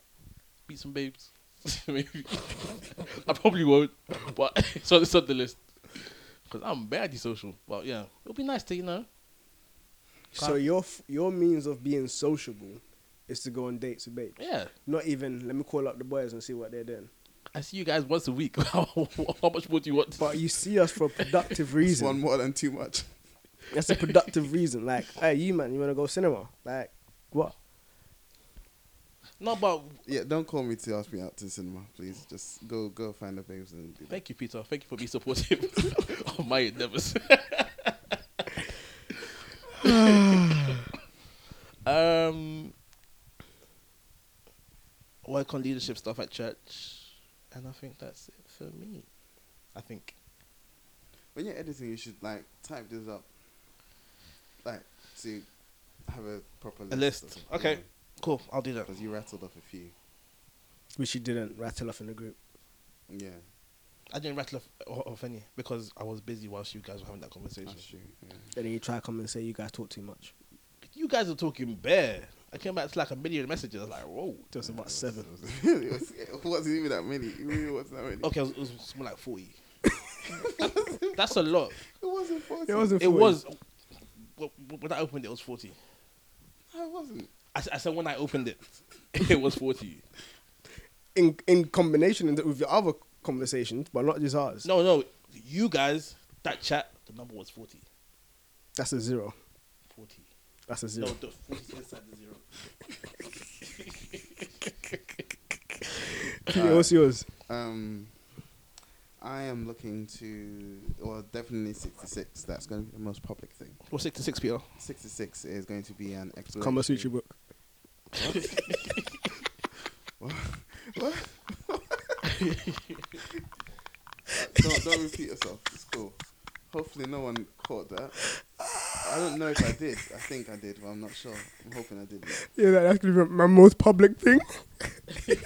beat some babes. [LAUGHS] Maybe. I probably won't, but [LAUGHS] it's on, it's on the list. Because I'm barely social. But yeah, it'll be nice to, you know. So Can't- your f- your means of being sociable is to go on dates with babes. Yeah. Not even let me call up the boys and see what they're doing. I see you guys once a week. [LAUGHS] How much more do you want? But you see us for a productive [LAUGHS] It's reason. one more than too much. That's a productive reason. Like, hey, you man, you wanna go cinema? Like, what? No, but Yeah, don't call me to ask me out to cinema, please. Just go go find the babes and do that. thank you, Peter. Thank you for being supportive [LAUGHS] of my endeavors. um, work on leadership stuff at church, and I think that's it for me. I think. When you're editing, you should like type this up, like to have a proper list. A list. Okay. Cool, I'll do that. Because you rattled off a few. Which you didn't rattle off in the group. Yeah, I didn't rattle off, off any because I was busy whilst you guys were having that conversation. that's true. Yeah. And then you try to come and say you guys talk too much. You guys are talking bare. I came back to like a million messages. I was like, whoa. Just about seven. [LAUGHS] it, was, it wasn't even that many. It really wasn't that many. Okay, it was, it was more like 40. [LAUGHS] That's a lot. It wasn't 40. It wasn't. It was. When I opened it, it was 40. No, it wasn't. I said when I opened it, [LAUGHS] it was 40. in in combination with your other conversations, but not just ours. No, no. you guys, that chat, the number was 40. That's a zero. 40. That's a zero. No, the 40 inside the zero. [LAUGHS] Peter, what's yours? Um, I am looking to, well, definitely 66. That's going to be the most public thing. What's 66, Peter? 66 is going to be an explanation. Kama Sutra book. What? [LAUGHS] [LAUGHS] don't, don't repeat yourself. It's cool. Hopefully, no one caught that. I don't know if I did. I think I did, but I'm not sure. I'm hoping I did. Yeah, that's gonna be my most public thing. [LAUGHS]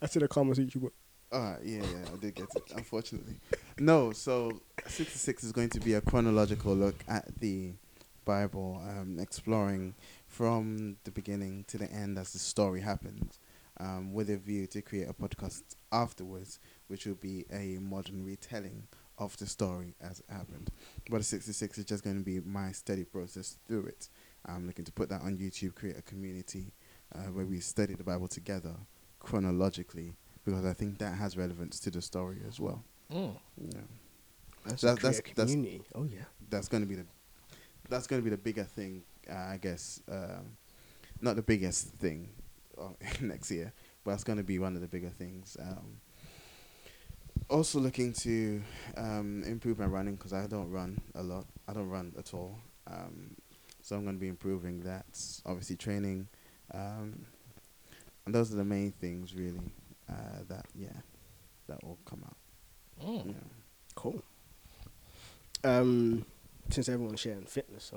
I said a Kama Sutra book. Yeah, yeah, I did get it. Unfortunately, no. So, sixty-six is going to be a chronological look at the Bible, um, exploring from the beginning to the end as the story happens, um, with a view to create a podcast afterwards, which will be a modern retelling of the story as it happened. But the sixty-six is just going to be my steady process through it. I'm looking to put that on YouTube, create a community uh, where we study the Bible together chronologically because I think that has relevance to the story as well. Mm. Yeah, That's, that's- that's- community. Oh yeah. that's going to be the that's going to be the bigger thing, uh, I guess. Um, not the biggest thing uh, [LAUGHS] next year, but it's going to be one of the bigger things. Um, also looking to um, improve my running because I don't run a lot. I don't run at all. Um, so I'm going to be improving that. Obviously, training. Um, and those are the main things, really. Uh, that yeah, that will come out. Mm. Yeah. Cool. Um, since everyone's sharing fitness,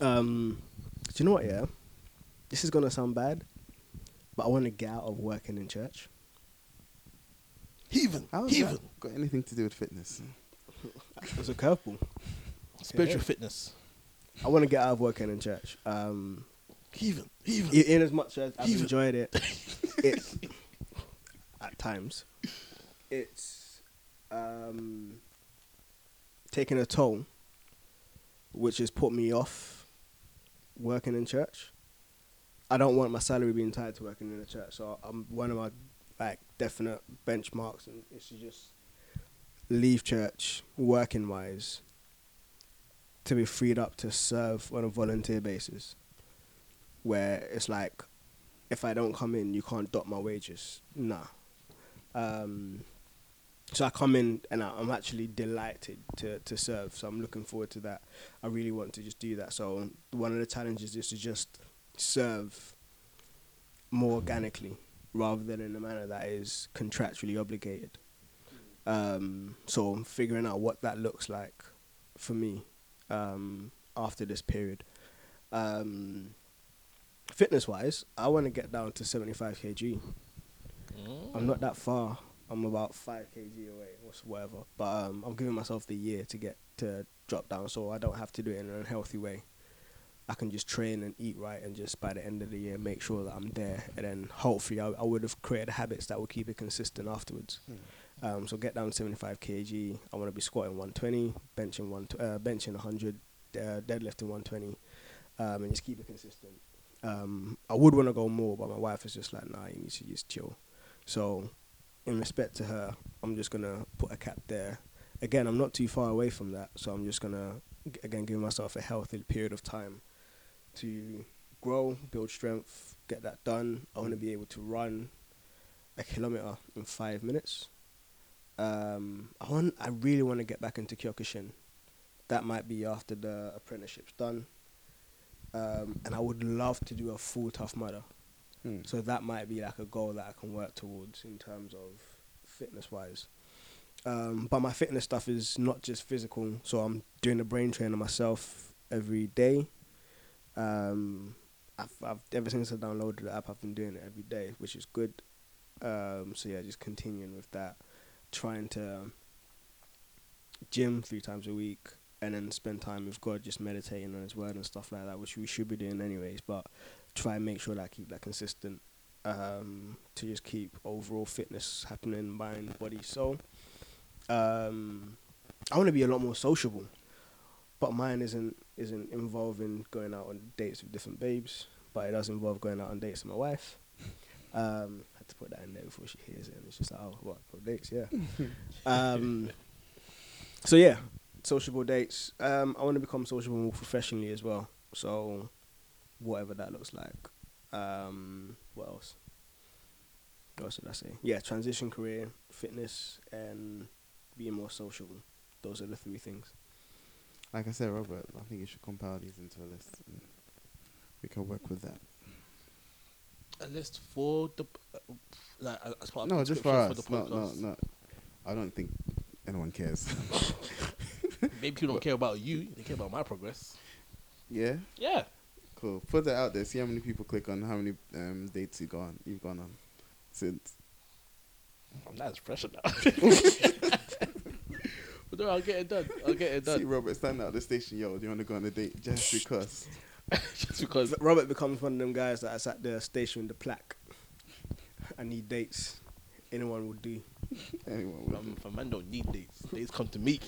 um, do you know what? Yeah, this is gonna sound bad, but I want to get out of working in church. Heathen. How's Heathen. got anything to do with fitness? It's a curveball. Spiritual fitness. I want to get out of working in church. Um, Heathen. Heathen. i- in as much as I've Even. enjoyed it, [LAUGHS] it's at times it's um, taking a toll, which has put me off working in church. I don't want my salary being tied to working in a church, so I'm one of my like definite benchmarks, and it's just leave church working wise to be freed up to serve on a volunteer basis where it's like if I don't come in, you can't dot my wages. Nah. Um, so I come in and I- I'm actually delighted to, to serve. So I'm looking forward to that. I really want to just do that. So one of the challenges is to just serve more organically rather than in a manner that is contractually obligated. Um, so figuring out what that looks like for me um, after this period. Um, fitness wise, I want to get down to 75 kg. I'm not that far. I'm about 5 kg away, or whatever. But um, I'm giving myself the year to get to drop down so I don't have to do it in an unhealthy way. I can just train and eat right and just by the end of the year make sure that I'm there. And then hopefully I, I would have created habits that will keep it consistent afterwards. Um, so get down 75 kg. I want to be squatting 120, benching one, uh, benching 100, uh, deadlifting 120, um, and just keep it consistent. Um, I would want to go more, but my wife is just like, nah, you need to just chill. So, in respect to her, I'm just gonna put a cap there. Again, I'm not too far away from that, so I'm just gonna g- again give myself a healthy period of time to grow, build strength, get that done. I want to be able to run a kilometer in five minutes. Um, I want, I really want to get back into Kyokushin. That might be after the apprenticeship's done. Um, and I would love to do a full tough mudder. Hmm. So that might be like a goal that I can work towards in terms of fitness wise. Um, but my fitness stuff is not just physical. So I'm doing the brain trainer myself every day. Um, I've, I've ever since I downloaded the app, I've been doing it every day, which is good. Um, so yeah, just continuing with that, trying to gym three times a week, and then spend time with God, just meditating on His Word and stuff like that, which we should be doing anyways. But try and make sure that I keep that consistent um, to just keep overall fitness happening, mind, body, soul. Um, I want to be a lot more sociable, but mine isn't isn't involving going out on dates with different babes, but it does involve going out on dates with my wife. Um, had to put that in there before she hears it, and it's just like, oh, what pro dates? Yeah. [LAUGHS] um. So yeah, sociable dates. Um, I want to become sociable more professionally as well. So, whatever that looks like. Um, what else? What else did I say? Yeah, transition career, fitness, and being more sociable. Those are the three things. Like I said, Robert, I think you should compile these into a list. And we can work with that. A list for the uh, like uh, as part of No, the just for us. the No, no, no. I don't think anyone cares. [LAUGHS] Maybe people don't care about you; they care about my progress. yeah, Yeah. cool. Put that out there. See how many people click on how many um, dates you gone you've gone on since. I'm not as pressure [LAUGHS] now. [LAUGHS] but no, I'll get it done. I'll get it done. [LAUGHS] See. Robert stand out the station. Yo, do you want to go on a date just because? [LAUGHS] Just because Robert becomes one of them guys that's at the station with the plaque. I need dates. Anyone will do. [LAUGHS] Anyone would. um, for man don't need dates. Dates come to me.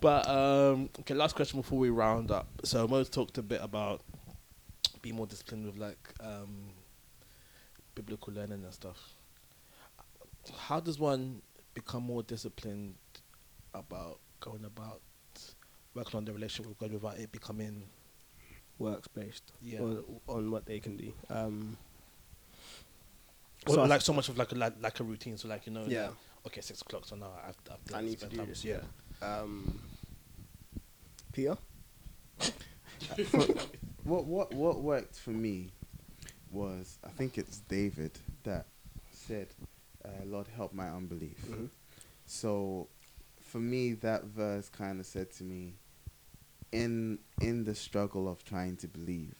but um, okay, last question before we round up. So Mo's talked a bit about being more disciplined with like um, biblical learning and stuff. How does one become more disciplined about going about working on the relationship with God without it becoming Works based. Yeah. On, on what they can do. Um, or So I- like so much of like a like, like a routine? So like you know, Yeah. like, okay, six o'clock. So now I've, I've I need to do time- this. Yeah. Um, Peter. [LAUGHS] what what what worked for me was I think it's David that said, uh, "Lord, help my unbelief." Mhm. So, for me, that verse kind of said to me, in in the struggle of trying to believe,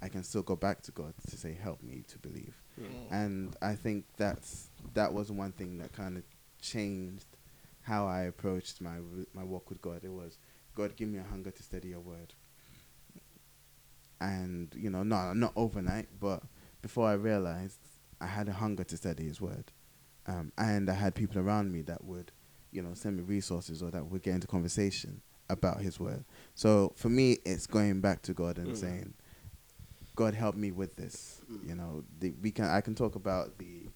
I can still go back to God to say, "Help me to believe." Mm. And I think that's that was one thing that kind of changed how I approached my my walk with God. It was God, give me a hunger to study Your Word. And you know, no, not overnight, but before I realized, I had a hunger to study His Word, um, and I had people around me that would, you know, send me resources or that would get into conversation about His Word. So for me, it's going back to God and Mm. saying, God help me with this. Mm. You know, the, we can I can talk about the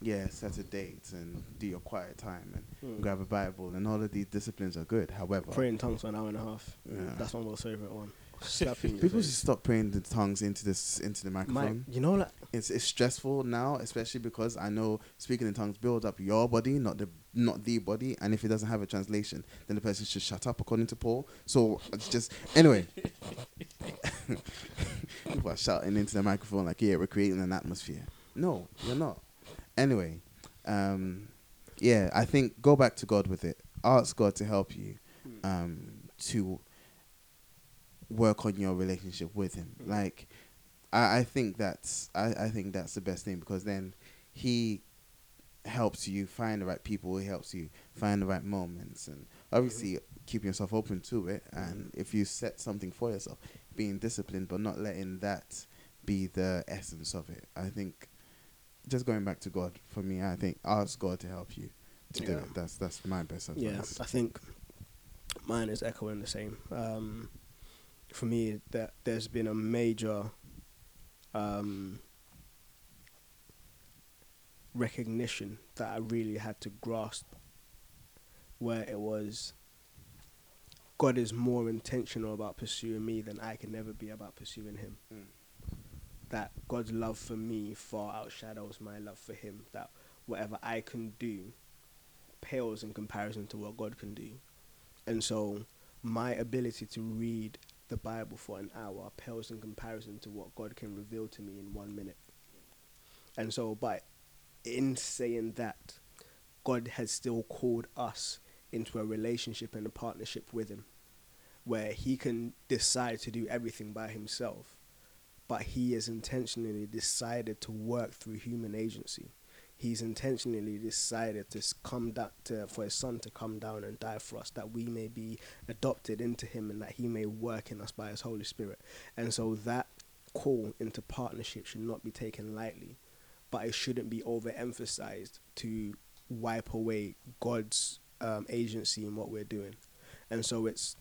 yeah set a date and do your quiet time and Mm. grab a Bible and all of these disciplines are good. However, praying tongues for an hour and a half. Yeah. That's my most favorite one. Slap people should stop praying the tongues into this into the microphone. Mike, you know that It's it's stressful now, especially because I know speaking in tongues builds up your body, not the not the body. And if it doesn't have a translation, then the person should shut up, according to Paul. So just anyway. [LAUGHS] People are shouting into the microphone like, "Yeah, we're creating an atmosphere." No, you're not. Anyway, um, yeah, I think go back to God with it. Ask God to help you um, to work on your relationship with Him. Mm. Like, I, I think that's I, I think that's the best thing because then He helps you find the right people. He helps you find the right moments, and obviously keep yourself open to it. And if you set something for yourself, being disciplined, but not letting that be the essence of it. I think just going back to God for me. I think ask God to help you to do Yeah. it. That's that's my best Yeah, advice. I think mine is echoing the same. Um, for me, that there's been a major um, recognition that I really had to grasp, where it was God is more intentional about pursuing me than I can ever be about pursuing Him. Mm. That God's love for me far outshadows my love for Him. That whatever I can do pales in comparison to what God can do. And so my ability to read the Bible for an hour pales in comparison to what God can reveal to me in one minute. And so by in saying that, God has still called us into a relationship and a partnership with him where he can decide to do everything by himself but he has intentionally decided to work through human agency he's intentionally decided to come down to for his son to come down and die for us that we may be adopted into him and that he may work in us by his holy spirit and so that call into partnership should not be taken lightly but it shouldn't be overemphasized to wipe away god's um, agency in what we're doing and so it's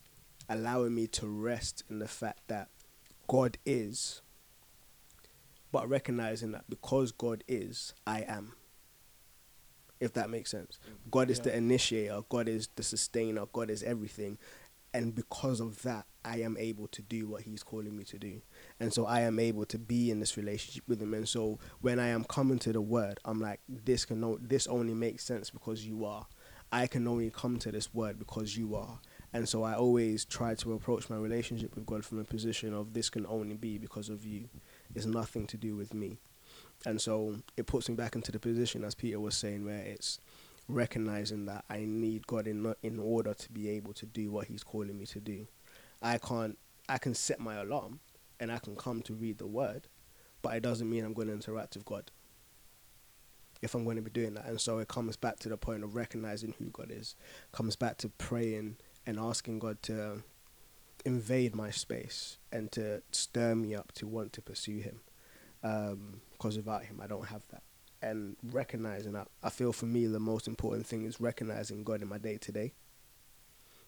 allowing me to rest in the fact that god is but recognizing that because God is, I am. If that makes sense. Mm. God is the initiator, God is the sustainer, God is everything. And because of that, I am able to do what He's calling me to do. And so I am able to be in this relationship with Him. And so when I am coming to the Word, I'm like, this can no, this only makes sense because you are. I can only come to this Word because you are. And so I always try to approach my relationship with God from a position of this can only be because of you. It's nothing to do with me. And so it puts me back into the position, as Peter was saying, where it's recognizing that I need God in in order to be able to do what He's calling me to do. I can't. I can set my alarm, and I can come to read the Word, but it doesn't mean I'm going to interact with God. If I'm going to be doing that, and so it comes back to the point of recognizing who God is, comes back to praying and asking God to invade my space and to stir me up to want to pursue Him. Um, because without Him, I don't have that. And recognizing that, I feel for me the most important thing is recognizing God in my day to day.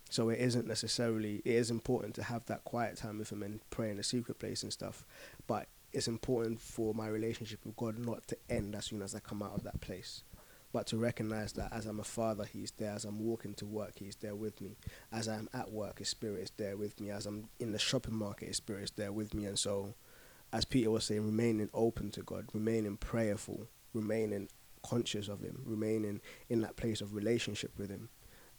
So it isn't necessarily, it is important to have that quiet time with Him and pray in a secret place and stuff. But it's important for my relationship with God not to end as soon as I come out of that place but to recognize that as I'm a father, He's there. As I'm walking to work, He's there with me. As I'm at work, His Spirit is there with me. As I'm in the shopping market, His Spirit is there with me. And so, as Peter was saying, remaining open to God, remaining prayerful, remaining conscious of Him, remaining in that place of relationship with Him,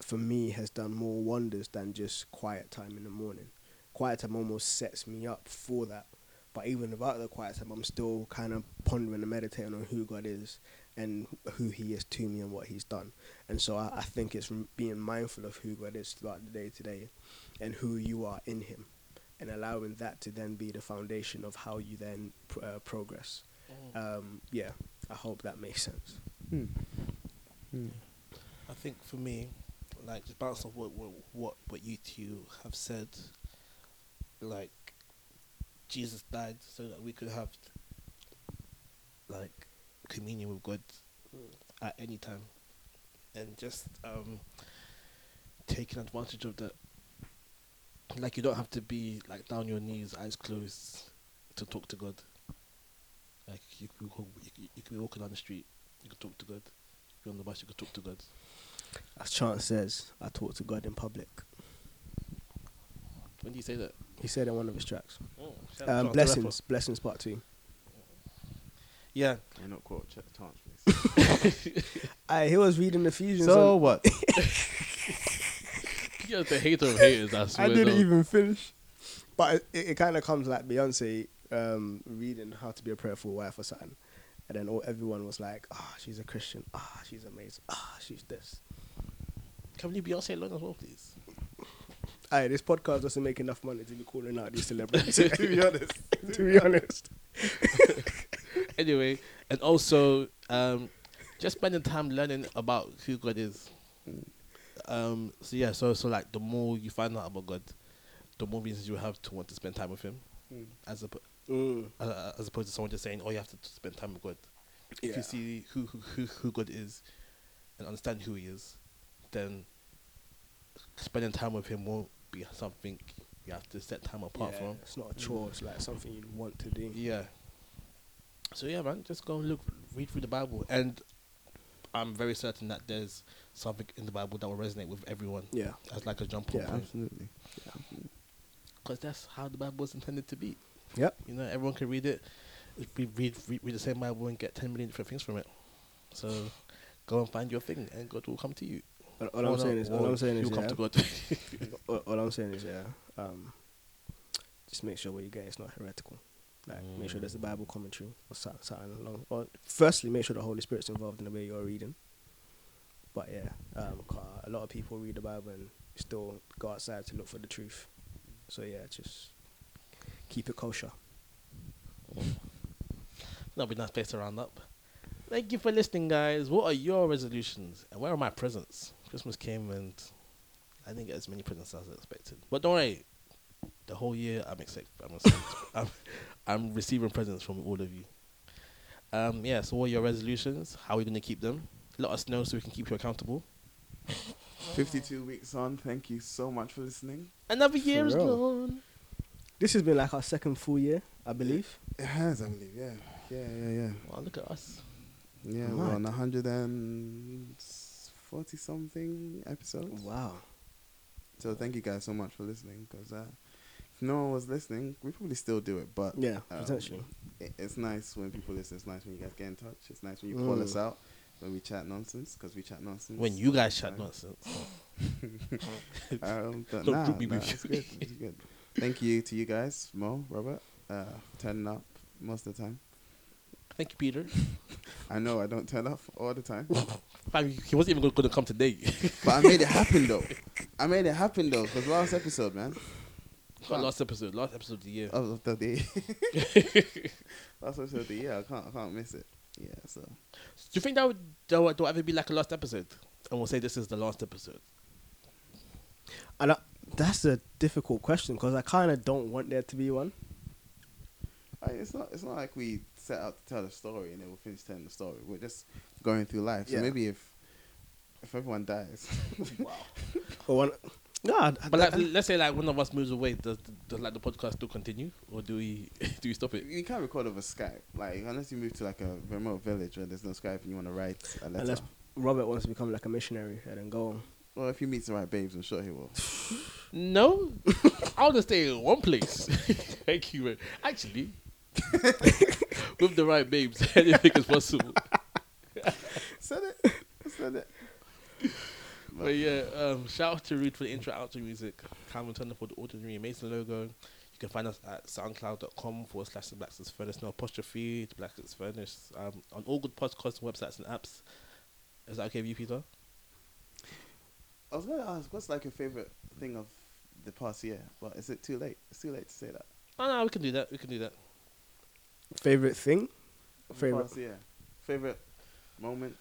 for me has done more wonders than just quiet time in the morning. Quiet time almost sets me up for that. But even without the quiet time, I'm still kind of pondering and meditating on who God is and who He is to me and what He's done. And so I, I think it's being mindful of who God is throughout the day today and who you are in Him and allowing that to then be the foundation of how you then pr- uh, progress. Um, yeah, I hope that makes sense. Hmm. Hmm. I think for me, like just bounce off what what what, what you two have said, like Jesus died so that we could have like communion with God at any time, and just um taking advantage of that. Like you don't have to be like down your knees, eyes closed, to talk to God. Like you could, go- you could, you could be walking down the street, you could talk to God. If you're on the bus, you could talk to God. As Chance says, I talk to God in public. When do you say that? He said in one of his tracks. Oh, Um, blessings, blessings part two. Yeah. Why not quote Ch- Chance, please? [LAUGHS] I he was reading Ephesians. so on- [LAUGHS] what? You're the hater of haters, I swear. I didn't though. even finish. But it, it, it kind of comes like Beyonce um, reading How to Be a Prayerful Wife or something. And then all, everyone was like, ah, she's a Christian. Ah, she's amazing. Ah, she's this. Can we leave Beyonce alone as well, please? Aye, this podcast doesn't make enough money to be calling out these celebrities. [LAUGHS] to be honest. to be honest. [LAUGHS] Anyway, and also, um, just spending time learning about who God is. Um, so yeah, so so like the more you find out about God, the more reasons you have to want to spend time with Him, as a Mm. uh, as opposed to someone just saying, "Oh, you have to spend time with God." If you see who, who who who God is, and understand who He is, then spending time with Him won't be something you have to set time apart Yeah, from. It's not a chore. It's like something you want to do. Yeah. So yeah, man, just go and look, read through the Bible, and I'm very certain that there's something in the Bible that will resonate with everyone Yeah. as like a jump Yeah. point, Absolutely. because that's how the Bible was intended to be. Yep. You know, everyone can read it, read, read read read the same Bible and get ten million different things from it. So go and find your thing, and God will come to you. All, all I'm saying is, all I'm saying is, yeah, to God. [LAUGHS] all, all I'm saying is, yeah, um, just make sure what you get is not heretical. Like, make sure there's a Bible commentary or something along. Or firstly, make sure the Holy Spirit's involved in the way you're reading. But yeah, um, a lot of people read the Bible and still go outside to look for the truth. So yeah, just keep it kosher. [LAUGHS] That'll be a nice place to round up. Thank you for listening, guys. What are your resolutions and where are my presents? Christmas came and I didn't get as many presents as I expected. But don't worry, the whole year I'm excited. I'm. [LAUGHS] I'm, I'm receiving presents from all of you. Um, yeah. So what are your resolutions? How are we going to keep them? Let us know so we can keep you accountable. [LAUGHS] 52 weeks on. Thank you so much for listening. Another year is real. gone. This has been like our second full year, I believe. It has, I believe, yeah. Yeah, yeah, yeah. Wow, look at us. Yeah, Mad. we're on 140 something episodes. Wow. So thank you guys so much for listening. Because uh, if no one was listening, we probably still do it. But Yeah, um, potentially. it, it's nice when people listen. It's nice when you guys get in touch. It's nice when you call Mm. us out when we chat nonsense. Because we chat nonsense. When you guys chat nonsense. [LAUGHS] Um, but Don't nah, nah, it's good. It's good. Thank you to you guys, Mo, Robert, uh, turning up most of the time. Thank you, Peter. I know I don't turn up all the time, [LAUGHS] He wasn't even going to come today. but I made it happen though. I made it happen though, because last episode, man, last episode, last episode of the year. of the day, [LAUGHS] last episode of the year, I can't, I can't miss it. Yeah, so Do you think that would there will, there will ever be like a last episode, and we'll say this is the last episode? And I, that's a difficult question because I kind of don't want there to be one. like, it's not, it's not like we set out to tell a story and then we'll finish telling the story. We're just going through life. So Yeah. maybe if, if everyone dies, [LAUGHS] Or one. No, I, But like, let's say like one of us moves away, does, does like the podcast still continue, or do we [LAUGHS] do we stop it? you can't record over Skype. Like unless you move to like a remote village where there's no Skype and you want to write a letter. unless Robert wants to become like a missionary and then go on. Well, if he meets the right babes, I'm sure he will. [LAUGHS] No, I'll just stay in one place. [LAUGHS] Thank you. man. Actually, with the right babes, anything is possible. Said it. Said it. But yeah, um, shout out to Rude for the intro outro music. Calvin Turner for the ordinary Amazing logo. You can find us at soundcloud.com forward slash the Blacksmith's Furnace, no apostrophe, the Blacksmith's Furnace, um, on all good podcasts, websites, and apps. Is that okay with you, Peter? I was gonna ask, what's like your favorite thing of the past year? But is it too late? It's too late to say that. Oh, no, we can do that. We can do that. Favorite thing? Of Favorite. past year. Favorite moment.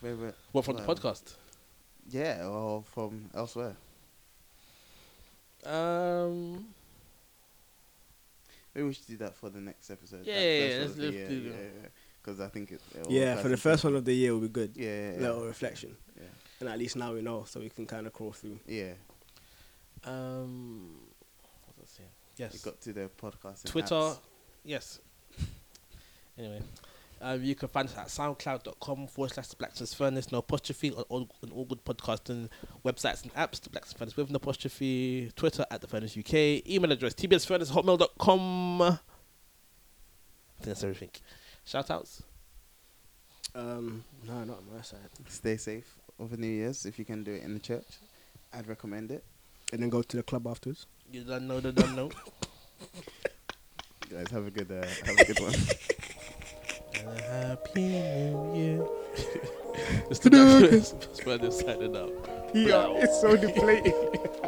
Favorite. What from the podcast? Yeah, or from elsewhere. Um, Maybe we should do that for the next episode. Yeah, yeah, yeah, let's- of the let's year, do yeah, yeah. Because I think it. it'll Yeah, for the first one of the year will be good. Yeah, yeah, yeah. Little reflection. yeah. And at least now we know, so we can kind of crawl through. yeah. um, what was I saying? We Yes. got to the podcast. Twitter, apps. yes. [LAUGHS] Anyway, um, you can find us at soundcloud.com forward slash the Blacksmith's Furnace, no apostrophe, on all, on all good podcasting websites and apps, the Blacksmith's Furnace with an apostrophe, Twitter at the Furnace UK, email address tbsfurnace hotmail.com. I think that's everything. Shout outs. Um, no, not on my side. Stay safe over New Year's if you can do it in the church. I'd recommend it. And then go to the club afterwards. You don't know, they don't know. [LAUGHS] Guys, have a good uh, have a good one. [LAUGHS] And a happy New Year. [LAUGHS] it's the Blacksmith's Furnace signing out. Yeah, it's so deflated. [LAUGHS]